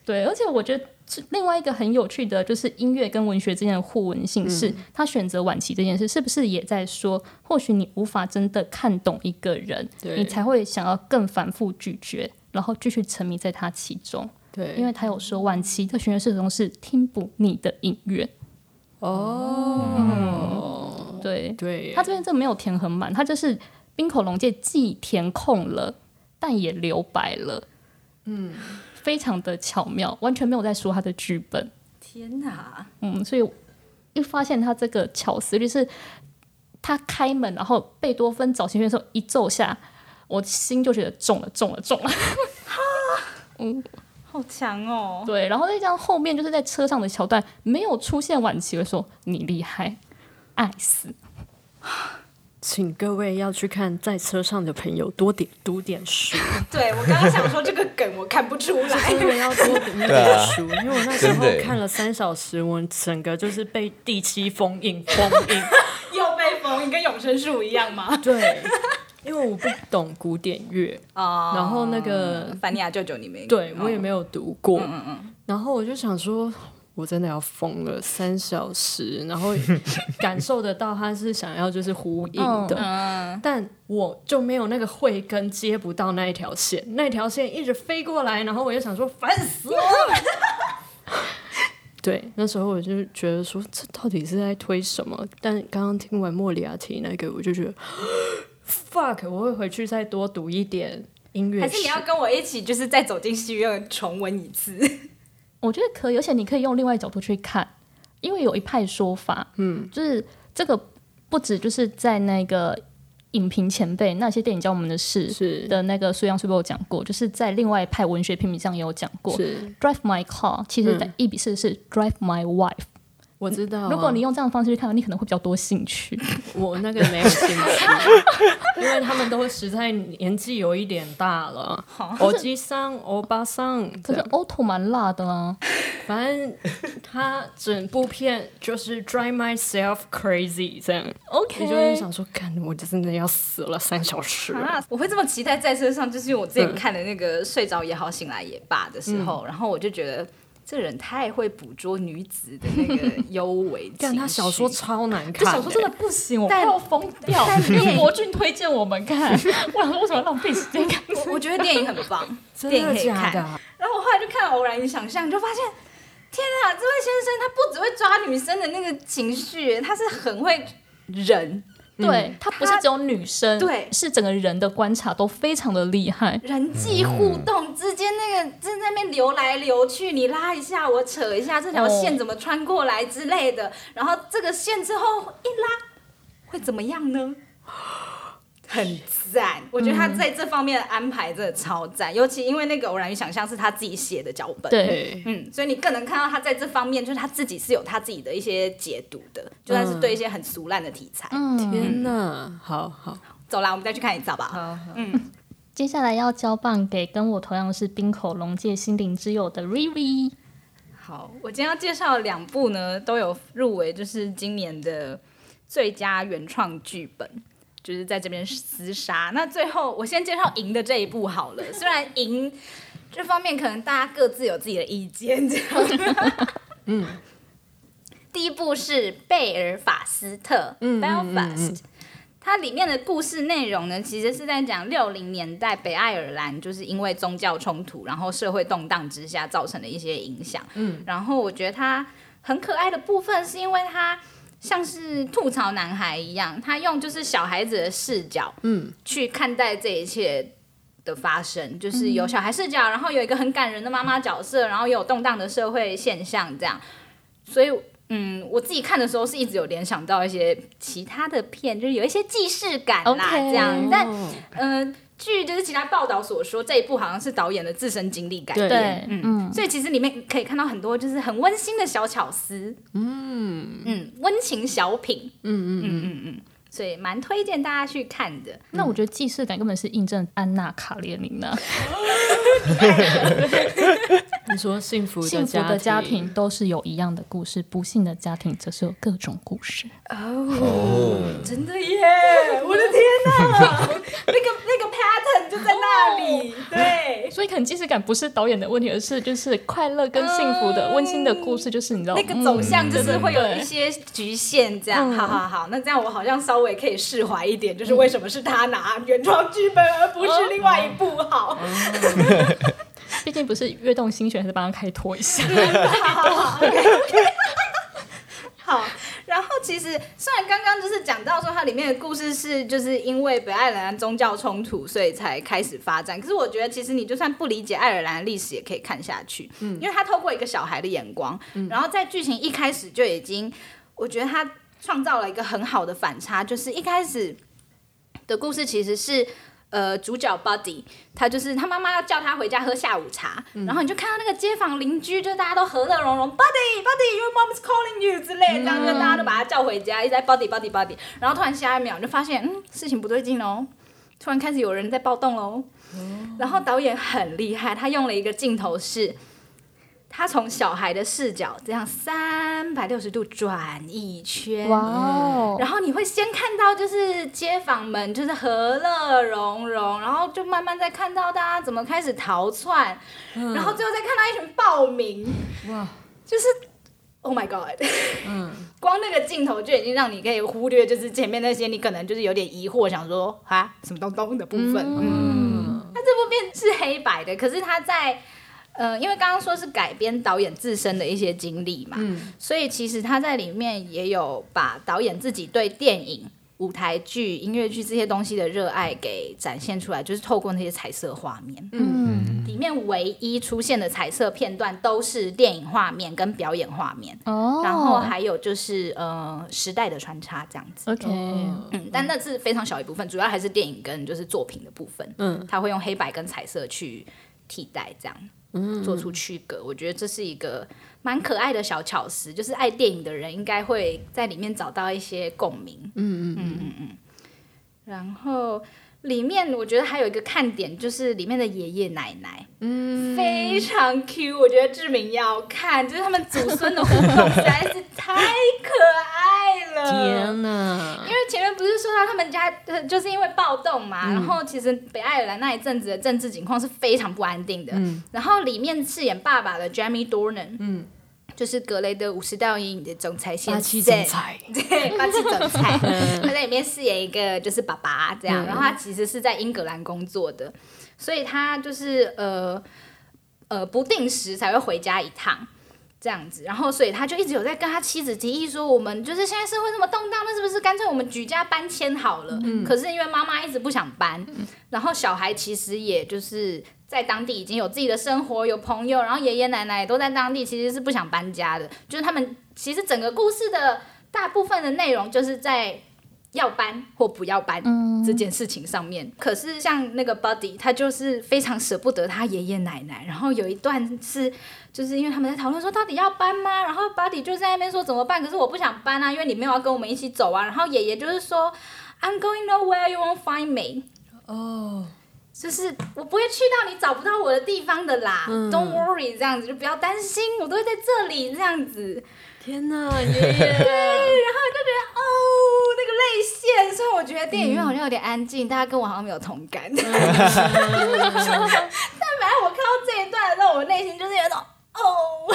对，而且我觉得是另外一个很有趣的，就是音乐跟文学之间的互文性，是他选择晚期这件事，是不是也在说，或许你无法真的看懂一个人，你才会想要更反复咀嚼，然后继续沉迷在他其中。对，因为他有说，晚期的弦乐四重是听不腻的音乐。哦，对，对，他这边真的没有填很满，他就是冰口龙介既填空了，但也留白了，嗯，非常的巧妙，完全没有在说他的剧本。天哪！嗯，所以一发现他这个巧思，就是他开门，然后贝多芬早期乐的时候一奏下，我心就觉得中了，中了，中了。哈嗯好强哦！对，然后再加上后面就是在车上的桥段没有出现晚期的时候，你厉害，爱死。请各位要去看在车上的朋友多点读点书，对我刚刚想说这个梗我看不出来。因为要多读对点啊书，因为我那时候看了三小时，我整个就是被第七封印封印。又被封印跟永生树一样吗？对，因为我不懂古典乐，啊然后那个凡尼亚舅舅你没对我也没有，有读过，嗯嗯然后我就想说，我真的要疯了，三小时，然后 感受得到他是想要就是呼应的，嗯，但我就没有那个慧根接不到那一条线，那条线一直飞过来，然后我就想说烦死我了。对，那时候我就觉得说，这到底是在推什么？但刚刚听完莫里亚提那个，我就觉得 fuck，我会回去再多读一点音乐史。还是你要跟我一起，就是再走进戏院重温一次？我觉得可以，而且你可以用另外角度去看，因为有一派说法，嗯，就是这个不止就是在那个影评前辈那些电影教我们的事是的那个苏阳是不是有讲过？就是在另外一派文学评比上也有讲过是，，Drive My Car 其实在一比四是 Drive My Wife。我知道。啊、如果你用这样的方式去看，你可能会比较多兴趣。我那个没有兴趣，因为他们都实在年纪有一点大了，欧基桑、欧巴桑，可是 Auto 蛮辣的啊，反正他整部片就是 drive myself crazy 这样。OK 你就会想说，看我真的要死了三小时。啊，我会这么期待在车上，就是因为我之前看的那个《睡着也好，醒来也罢》的时候，然后我就觉得这人太会捕捉女子的那个幽微情但 他小说超难看、欸，这小说真的不行，我快要疯掉。因为 博俊推荐我们看，我想说为什么浪费时间看？我我觉得电影很棒，真电影可以看。然后我后来就看了《偶然与想象》，就发现，天啊，这位先生他不只会抓女生的那个情绪，他是很会忍对他不是只有女生，对是整个人的观察都非常的厉害。人际互动之间那个在那边流来流去，你拉一下我扯一下，这条线怎么穿过来之类的，然后这个线之后一拉会怎么样呢？很赞，我觉得他在这方面的安排真的超赞，尤其因为那个《偶然与想象》是他自己写的脚本，对，嗯，所以你更能看到他在这方面，就是他自己是有他自己的一些解读的，就算是对一些很俗烂的题材。嗯，天哪，好好，走啦，我们再去看一次好不好？接下来要交棒给跟我同样是冰口龙界心灵之友的 Riri。好，我今天要介绍的两部呢，都有入围，就是今年的最佳原创剧本，就是在这边厮杀。那最后我先介绍赢的这一步好了，虽然赢这方面可能大家各自有自己的意见，这样。嗯，第一步是贝尔法斯特 （Belfast）。它里面的故事内容呢，其实是在讲六零年代北爱尔兰，就是因为宗教冲突，然后社会动荡之下造成的一些影响。嗯，然后我觉得它很可爱的部分，是因为它像是吐槽男孩一样，他用就是小孩子的视角，嗯，去看待这一切的发生，就是有小孩视角，然后有一个很感人的妈妈角色，然后有动荡的社会现象，这样，所以。嗯，我自己看的时候是一直有联想到一些其他的片，就是有一些既视感啦这样。但嗯、呃据就是其他报道所说，这一部好像是导演的自身经历改编。对对，嗯，嗯，所以其实里面可以看到很多就是很温馨的小巧思，嗯。嗯，温情小品，嗯嗯。嗯嗯嗯，所以蛮推荐大家去看的。那我觉得既视感根本是印证安娜卡列尼娜，你说幸福幸福的家家庭都是有一样的故事，不幸的家庭则是有各种故事。哦，真的耶！我的天哪，那个那个 pattern 就在那里，对。所以可能既视感不是导演的问题，而是就是快乐跟幸福的、温馨的故事，就是你知道那个走向就是会有一些局限，这样，好好好，那这样我好像稍微可以释怀一点，就是为什么是他拿原创剧本，而不是另外一部好？毕竟不是跃动心弦，还是帮他开脱一下。好，然后其实虽然刚刚就是讲到说它里面的故事是就是因为北爱尔兰宗教冲突，所以才开始发展。可是我觉得其实你就算不理解爱尔兰的历史，也可以看下去，嗯，因为他透过一个小孩的眼光，然后在剧情一开始就已经，我觉得他创造了一个很好的反差，就是一开始的故事其实是。呃，主角 Buddy，他就是他妈妈要叫他回家喝下午茶，然后你就看到那个街坊邻居，就大家都和乐融融，Buddy，Buddy，your mom is calling you 之类的，这样就大家都把他叫回家，一直在 Buddy，Buddy，Buddy，然后突然下一秒就发现，嗯，事情不对劲喽，突然开始有人在暴动喽，然后导演很厉害，他用了一个镜头是。他从小孩的视角这样三百六十度转一圈，哇哦，然后你会先看到就是街坊们就是和乐融融，然后就慢慢再看到大家怎么开始逃窜，然后最后再看到一群暴民，哇，就是 Oh my God，嗯，光那个镜头就已经让你可以忽略，就是前面那些你可能就是有点疑惑，想说啊什么东东的部分，嗯，那这部片是黑白的，可是他在。呃，因为刚刚说是改编导演自身的一些经历嘛，所以其实他在里面也有把导演自己对电影、舞台剧、音乐剧这些东西的热爱给展现出来，就是透过那些彩色画面。嗯，里面唯一出现的彩色片段都是电影画面跟表演画面，哦，然后还有就是呃时代的穿插这样子。OK，嗯，但那是非常小一部分，主要还是电影跟就是作品的部分。嗯，他会用黑白跟彩色去替代，这样，嗯，做出区隔。我觉得这是一个蛮可爱的小巧思，就是爱电影的人应该会在里面找到一些共鸣。嗯嗯嗯嗯嗯。然后里面我觉得还有一个看点，就是里面的爷爷奶奶，嗯，非常 Q，我觉得志明要看，就是他们祖孙的互动实在是太可爱了。天哪！因为前面不是说到他们家，呃就是因为暴动嘛，然后其实北爱尔兰那一阵子的政治情况是非常不安定的。然后里面饰演爸爸的 Jamie Dornan，嗯，就是格雷的五十道阴影的总裁先生，对，霸气总裁，他在里面饰演一个就是爸爸这样，然后他其实是在英格兰工作的，所以他就是呃呃不定时才会回家一趟。这样子，然后所以他就一直有在跟他妻子提议说，我们就是现在社会这么动荡，那是不是干脆我们举家搬迁好了？可是因为妈妈一直不想搬，然后小孩其实也就是在当地已经有自己的生活，有朋友，然后爷爷奶奶也都在当地，其实是不想搬家的。就是他们其实整个故事的大部分的内容就是在要搬或不要搬这件事情上面。可是像那个 Buddy，他就是非常舍不得他爷爷奶奶。然后有一段是，就是因为他们在讨论说到底要搬吗？然后 Buddy 就在那边说怎么办？可是我不想搬啊，因为你没有要跟我们一起走啊。然后爷爷就是说，I'm going nowhere, you won't find me。哦，就是我不会去到你找不到我的地方的啦、d o n t worry，这样子就不要担心，我都会在这里这样子。天哪，爷爷！然后就觉得哦，那个泪腺，所以我觉得电影院好像有点安静，大家跟我好像没有同感。但反正我看到这一段的时候，我内心就是有一种哦，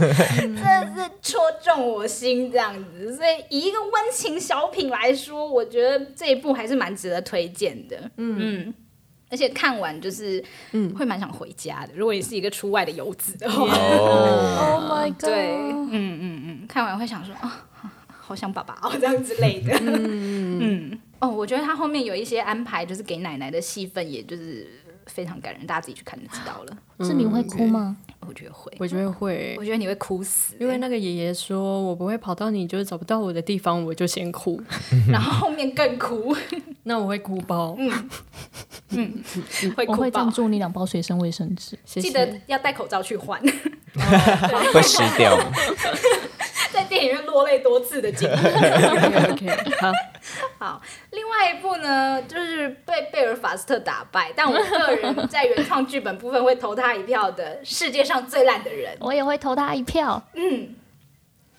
真的是戳中我心这样子。所以以一个温情小品来说，我觉得这一部还是蛮值得推荐的。嗯。而且看完就是，会蛮想回家的。如果你是一个出外的游子的话，哦，Oh my god！对，嗯嗯嗯，看完会想说啊，好想爸爸 哦，这样之类的。嗯 哦，我觉得他后面有一些安排，就是给奶奶的戏份，也就是非常感人，大家自己去看就知道了。志明会哭吗？我觉得会，我觉得会。我，觉得你会哭死，因为那个爷爷说我不会跑到你就是找不到我的地方，我就先哭，然后后面更哭，那我会哭包。嗯。会哭爆。我会赞。助你两包随身卫生纸。记得要戴口罩去换，会湿掉。在电影院落泪多次的经历。OK OK，好，好，另外一部呢，就是被贝尔法斯特打败，但我个人在原创剧本部分会投他一票的《世界上最烂的人》。我也会投他一票。嗯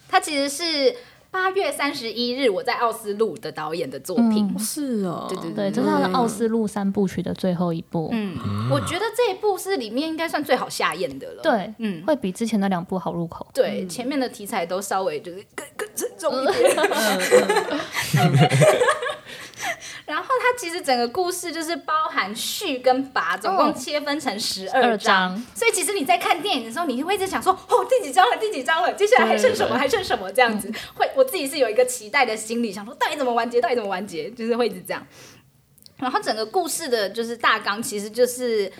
他其实是八月三十一日我在奥斯陆的导演的作品。是哦，对对对，这是他的奥斯陆三部曲的最后一部。嗯，我觉得这一部是里面应该算最好下咽的了。对，嗯会比之前的两部好入口。对，前面的题材都稍微就是更更沉重一点。然后它其实整个故事就是包含序跟拔，总共切分成十二二章。所以其实你在看电影的时候，你会一直想说，哦，第几章了，第几章了，接下来还剩什么，还剩什么这样子。会，我自己是有一个期待的心理，想说到底怎么完结，到底怎么完结，就是会一直这样。然后整个故事的就是大纲，其实就是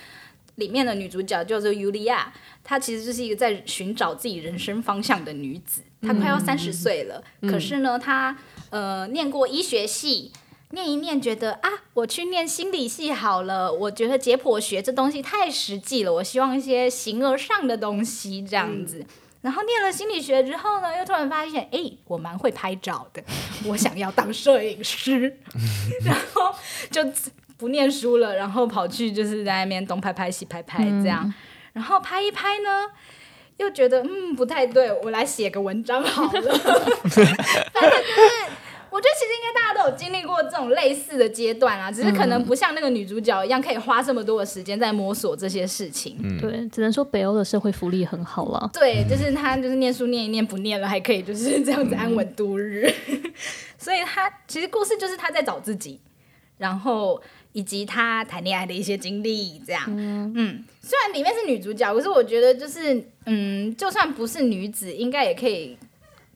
里面的女主角叫做尤利亚，她其实就是一个在寻找自己人生方向的女子。她快要三十岁了，可是呢，她呃念过医学系。念一念，觉得啊，我去念心理系好了。我觉得解剖学这东西太实际了，我希望一些形而上的东西这样子。然后念了心理学之后呢，又突然发现，哎，我蛮会拍照的，我想要当摄影师，然后就不念书了，然后跑去就是在那边东拍拍西拍拍这样，然后拍一拍呢，又觉得嗯不太对，我来写个文章好了。反正就是，我觉得其实应该大家都有经历过这种类似的阶段啊，只是可能不像那个女主角一样可以花这么多的时间在摸索这些事情。对，只能说北欧的社会福利很好了。对，就是他就是念书念一念不念了，还可以就是这样子安稳度日。所以他其实故事就是他在找自己，然后以及他谈恋爱的一些经历，这样。嗯虽然里面是女主角，可是我觉得就是嗯，就算不是女子，应该也可以。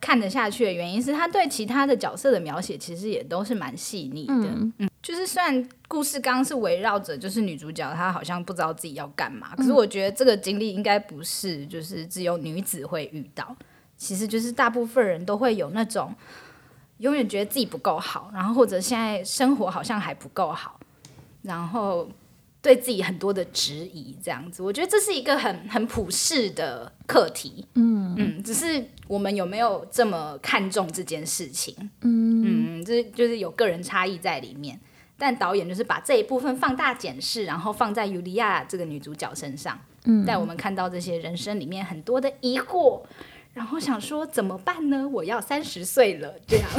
看得下去的原因是，他对其他的角色的描写其实也都是蛮细腻的。嗯。就是虽然故事刚刚是围绕着就是女主角她好像不知道自己要干嘛，可是我觉得这个经历应该不是就是只有女子会遇到，其实就是大部分人都会有那种永远觉得自己不够好，然后或者现在生活好像还不够好，然后对自己很多的质疑这样子。我觉得这是一个很很普世的课题。嗯嗯，只是我们有没有这么看重这件事情？嗯，这就是有个人差异在里面。但导演就是把这一部分放大检视，然后放在尤利亚这个女主角身上，嗯，带我们看到这些人生里面很多的疑惑，然后想说怎么办呢？我要三十岁了，这样。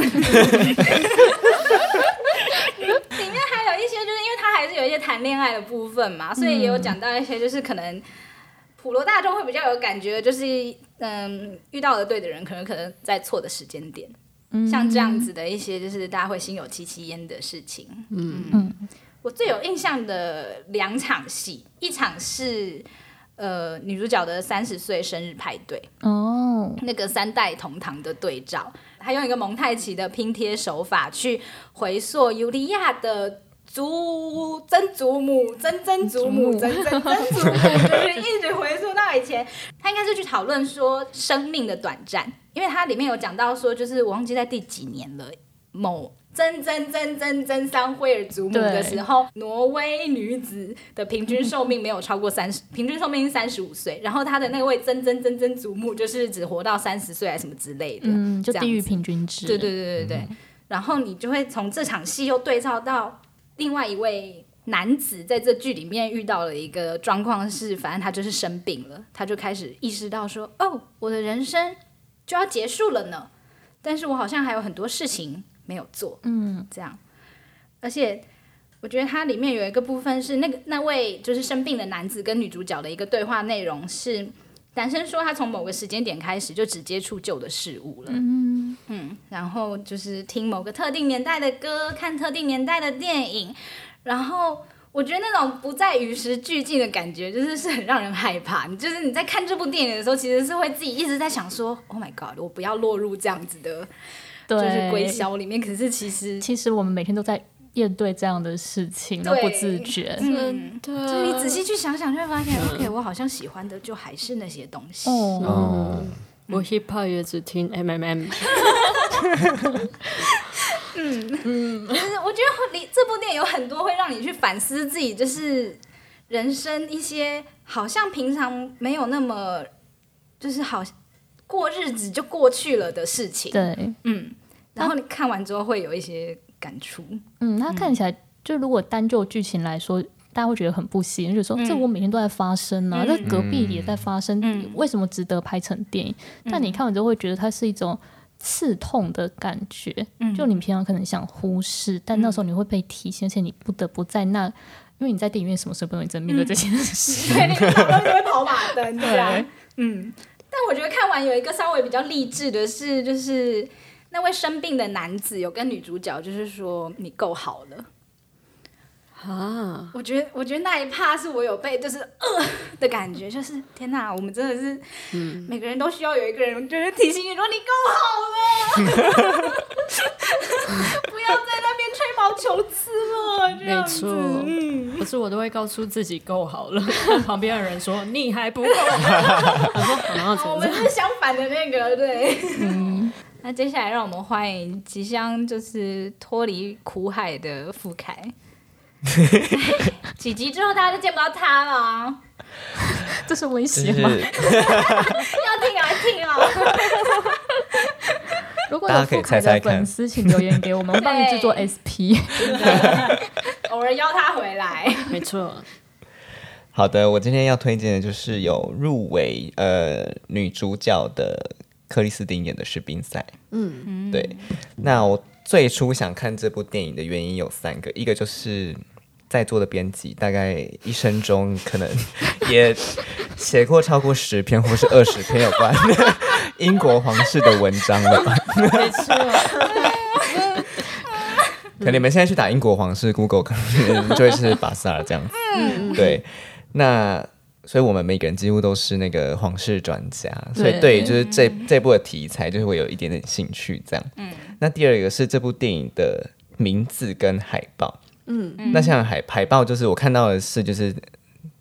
就是因为他还是有一些谈恋爱的部分嘛，所以也有讲到一些，就是可能普罗大众会比较有感觉，就是嗯，遇到了对的人，可能可能在错的时间点。像这样子的一些，就是大家会心有戚戚焉的事情。嗯嗯，我最有印象的两场戏，一场是呃女主角的三十岁生日派对，哦，那个三代同堂的对照，他用一个蒙太奇的拼贴手法去回溯尤利亚的。祖曾祖母、曾曾祖母、曾曾曾祖母，就是一直回溯到以前。他应该是去讨论说生命的短暂，因为它里面有讲到说，就是我忘记在第几年了，某曾曾曾曾曾桑惠尔祖母的时候，挪威女子的平均寿命没有超过三十，平均寿命是三十五岁，然后她的那位曾曾曾曾祖母就是只活到三十岁还是什么之类的，嗯，就这样地域子平均值。对对对对对。然后你就会从这场戏又对照到另外一位男子在这剧里面遇到了一个状况是，反正他就是生病了，他就开始意识到说，哦，我的人生就要结束了呢，但是我好像还有很多事情没有做，嗯，这样，而且。我觉得它里面有一个部分是那个那位就是生病的男子跟女主角的一个对话内容是，男生说他从某个时间点开始就只接触旧的事物了，嗯嗯，然后就是听某个特定年代的歌，看特定年代的电影，然后我觉得那种不再与时俱进的感觉，就是是很让人害怕。你就是你在看这部电影的时候，其实是会自己一直在想说，Oh my God，我不要落入这样子的，就是归销里面。可是其实，其实我们每天都在面对这样的事情，都不自觉。嗯，对，就你仔细去想想，就会发现，OK，我好像喜欢的就还是那些东西。哦，哦，我 hip hop 也只听 M M M。嗯。就是我觉得你这部电影有很多会让你去反思自己，就是人生一些好像平常没有那么，就是好过日子就过去了的事情。对，嗯，然后你看完之后会有一些感触。嗯，它看起来就如果单就剧情来说，大家会觉得很不吸引，就说、这我每天都在发生啊，嗯这隔壁也在发生，嗯为什么值得拍成电影？但你看完之后会觉得它是一种刺痛的感觉，嗯就你平常可能想忽视，但那时候你会被提醒，而且你不得不在那，因为你在电影院什么时候不能真面对这件事？对，你会跑马灯 对啊。嗯，但我觉得看完有一个稍微比较励志的是，就是那位生病的男子有跟女主角就是说你够好了。啊，我觉得，我觉得那一趴是我有被就是呃的感觉，就是天哪，我们真的是，每个人都需要有一个人就是提醒你说你够好了，不要在那边吹毛求疵了，这样子。没错嗯，可是我都会告诉自己够好了，旁边的人说你还不够好。我说我们是相反的那个，对。嗯，那接下来让我们欢迎即将就是脱离苦海的傅凯。几集之后大家就见不到他了啊，这是威就是胁吗？要听啊听啊！如果大家可以有富凯猜猜看的粉丝，请留言给我们，我们帮你制作 SP。偶尔邀他回来。没错，好的，我今天要推荐的就是有入围呃女主角的克里斯汀演的士兵赛。嗯，对。那我最初想看这部电影的原因有三个，一个就是在座的编辑大概一生中可能也写过超过十篇或是二十篇有关 英国皇室的文章了吧。没错，可能你们现在去打英国皇室 Google，可能就会是巴萨尔这样子。对，那所以我们每个人几乎都是那个皇室专家，所以对，就是这这部的题材就是会有一点点兴趣这样。嗯，那第二个是这部电影的名字跟海报。嗯，那像海海报就是我看到的是就是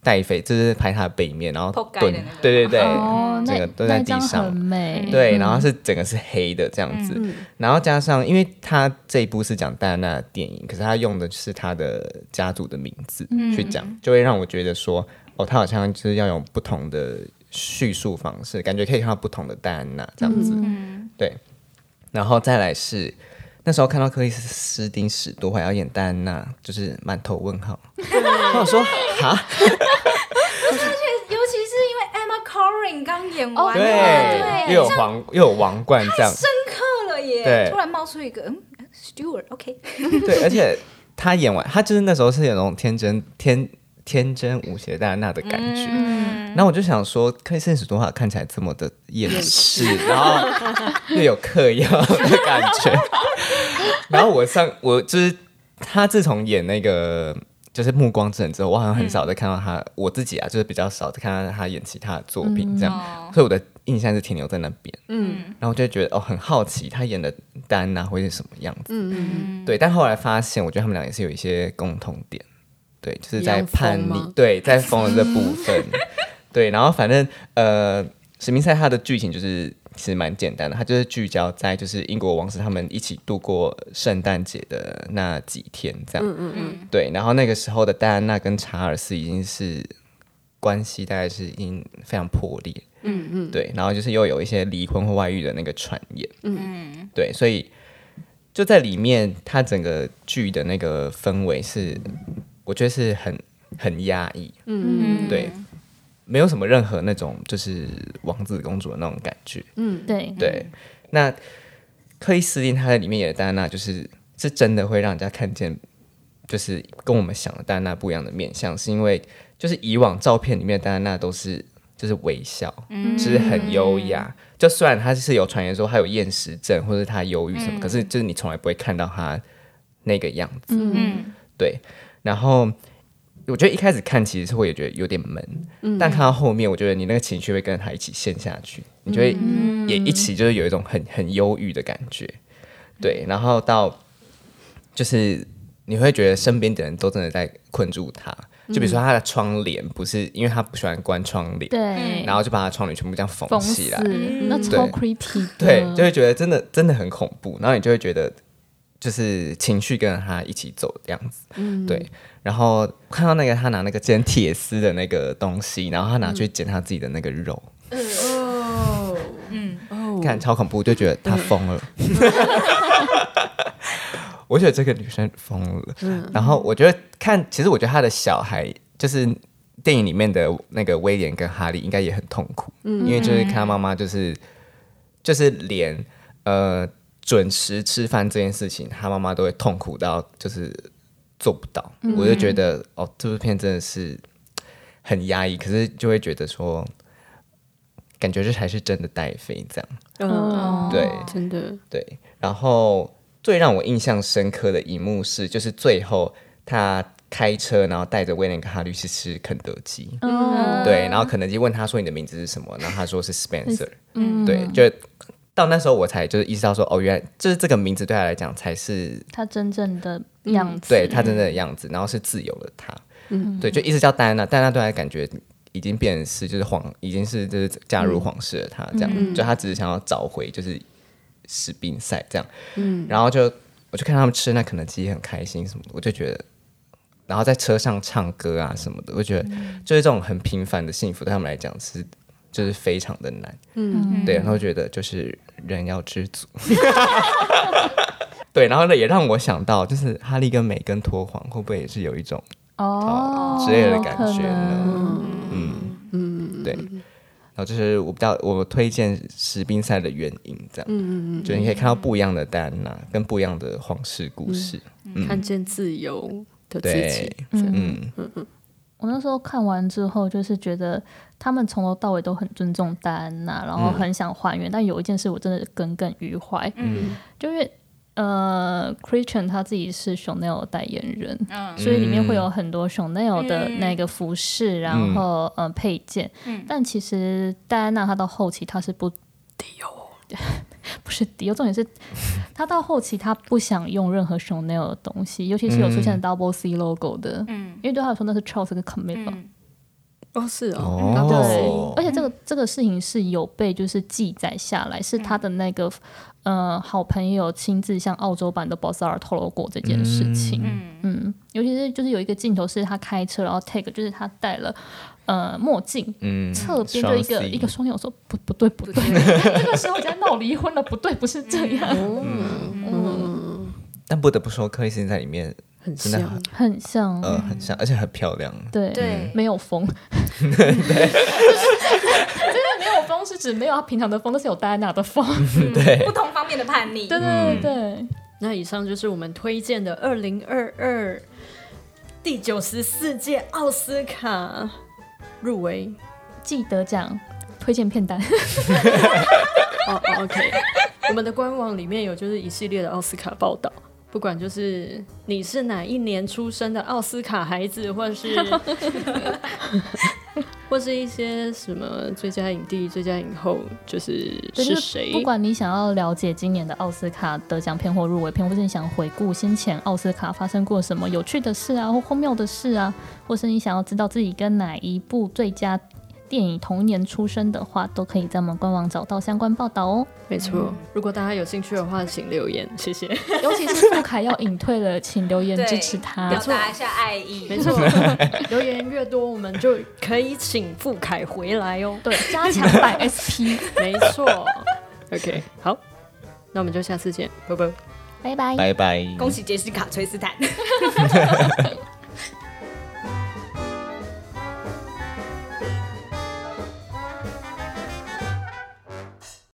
戴妃，就是拍她的背面，然后蹲对对对，哦，整个蹲在地上。很。美，对，然后是整个是黑的这样子，然后加上，因为他这一部是讲戴安娜的电影，可是他用的是他的家族的名字去讲，就会让我觉得说，哦，他好像就是要用不同的叙述方式，感觉可以看到不同的戴安娜这样子，嗯对。然后再来是那时候看到克里斯汀史都还要演戴安娜，就是满头问号，我想说哈，尤其是因为 Emma Corrin 刚演完，对，对，又有皇又有王冠这样，深刻了耶！对突然冒出一个嗯，Stewart，OK，对，而且他演完，他就是那时候是有那种天真天天真无邪戴安娜的感觉。然后我就想说，克里斯多华看起来这么的厌世，然后又有嗑药的感觉。然后我上我就是他自从演那个就是《暮光之城》之后，我好像很少再看到他，我自己啊就是比较少再看到他演其他的作品这样，哦。所以我的印象是停留在那边。嗯，然后我就觉得哦，很好奇他演的戴安娜会是什么样子。嗯。对，但后来发现，我觉得他们俩也是有一些共同点，对，就是在叛逆，对，在疯的这部分，对，然后反正呃，史密赛他的剧情就是其实蛮简单的，他就是聚焦在就是英国王室他们一起度过圣诞节的那几天这样，嗯嗯嗯，对，然后那个时候的戴安娜跟查尔斯已经是关系大概是已经非常破裂，嗯嗯，对，然后就是又有一些离婚或外遇的那个传言，嗯。对，所以就在里面，它整个剧的那个氛围是，我觉得是很很压抑，嗯。对，没有什么任何那种就是王子公主的那种感觉，嗯，对。对。那克里斯汀她在里面演的戴安娜，就是是真的会让人家看见，就是跟我们想的戴安娜不一样的面相，是因为就是以往照片里面的戴安娜都是就是微笑，就是很优雅。就虽然她是有传言说她有厌食症或者她忧郁什么，可是就是你从来不会看到她那个样子。嗯，对，然后我觉得一开始看其实是会有觉得有点闷，但看到后面，我觉得你那个情绪会跟着他一起陷下去，你就会也一起就是有一种很很忧郁的感觉，对，然后到就是你会觉得身边的人都真的在困住他，就比如说他的窗帘不是因为他不喜欢关窗帘，对，然后就把他窗帘全部这样缝起来，那超 creepy，对，就会觉得真的真的很恐怖，然后你就会觉得就是情绪跟着他一起走这样子，嗯。对。然后看到那个他拿那个剪铁丝的那个东西，然后他拿去剪他自己的那个肉，哦，嗯，哦，看超恐怖，就觉得他疯了。我觉得这个女生疯了。然后我觉得看，其实我觉得他的小孩就是电影里面的那个威廉跟哈利应该也很痛苦，嗯。因为就是看他妈妈就是就是连呃准时吃饭这件事情，他妈妈都会痛苦到就是做不到。我就觉得哦，这部片真的是很压抑，可是就会觉得说，感觉这才是真的戴妃这样。嗯，对真的，对，然后最让我印象深刻的一幕是，就是最后他开车，然后带着威廉跟哈律去吃肯德基。嗯，对，然后肯德基问他说：“你的名字是什么？”然后他说是 Spencer。嗯，对，就到那时候我才就是意识到说，哦，原来就是这个名字对他来讲才是他真正的样子，对他真正的样子，然后是自由的他。嗯，对，就一直叫戴安娜，戴安娜对他感觉已经变成是就是皇，已经是就是加入皇室的他这样，就他只是想要找回就是史宾赛这样。嗯，然后就我就看他们吃那肯德基很开心什么的，我就觉得。然后在车上唱歌啊什么的，我觉得就是这种很平凡的幸福，对他们来讲是就是非常的难。嗯，对，然后觉得就是人要知足。对，然后呢，也让我想到，就是哈利跟梅根托黄会不会也是有一种哦之类的感觉呢嗯。嗯，对。然后就是我比较我推荐实兵赛的原因，这样，嗯嗯嗯就你可以看到不一样的戴安娜跟不一样的皇室故事，看见自由的自己对，，嗯。我那时候看完之后，就是觉得他们从头到尾都很尊重戴安娜，然后很想还原。但有一件事我真的耿耿于怀，嗯。就是呃，Christian 他自己是 Chanel 的代言人，嗯。所以里面会有很多 Chanel 的那个服饰，然后呃配件。但其实戴安娜她到后期她是不 迪欧，不是迪欧，重点是她到后期她不想用任何 Chanel 的东西，尤其是有出现 Double C logo 的，嗯。因为对她来说那是 Charles 跟 Camilla。嗯哦是哦，哦，对，而且这个这个事情是有被就是记载下来，是他的那个、呃好朋友亲自向澳洲版的 Bossar 透露过这件事情。嗯。嗯，尤其是就是有一个镜头是他开车，然后 take 就是他戴了呃墨镜，嗯，侧边就一个一个双眼，我说不不对不对，这 个时候人家闹离婚了，不对不是这样，嗯。但不得不说，克里斯汀在里面很像，很像，呃很像，而且很漂亮，对对。没有风，就是没有风是指没有他平常的风，但是有戴安娜的风，对。不，同方面的叛逆，对对对对。那以上就是我们推荐的二零二二第九十四届奥斯卡入围。记得奖推荐片单，哦哦，OK，我们的官网里面有就是一系列的奥斯卡报道，不管就是你是哪一年出生的奥斯卡孩子，或是 或是一些什么最佳影帝、最佳影后，就是就是谁？不管你想要了解今年的奥斯卡得奖片或入围片，或是你想回顾先前奥斯卡发生过什么有趣的事啊，或荒谬的事啊，或是你想要知道自己跟哪一部最佳电影同年出生的话，都可以在我们官网找到相关报道哦。没错，如果大家有兴趣的话，请留言，谢谢。尤其是傅凯要隐退了，请留言支持他表。达一下爱意，没错，留言越多，我们就可以请傅凯回来哦。对，加强版 SP，没错，OK，好，那我们就下次见，拜拜。拜拜。拜拜，恭喜杰西卡·崔斯坦。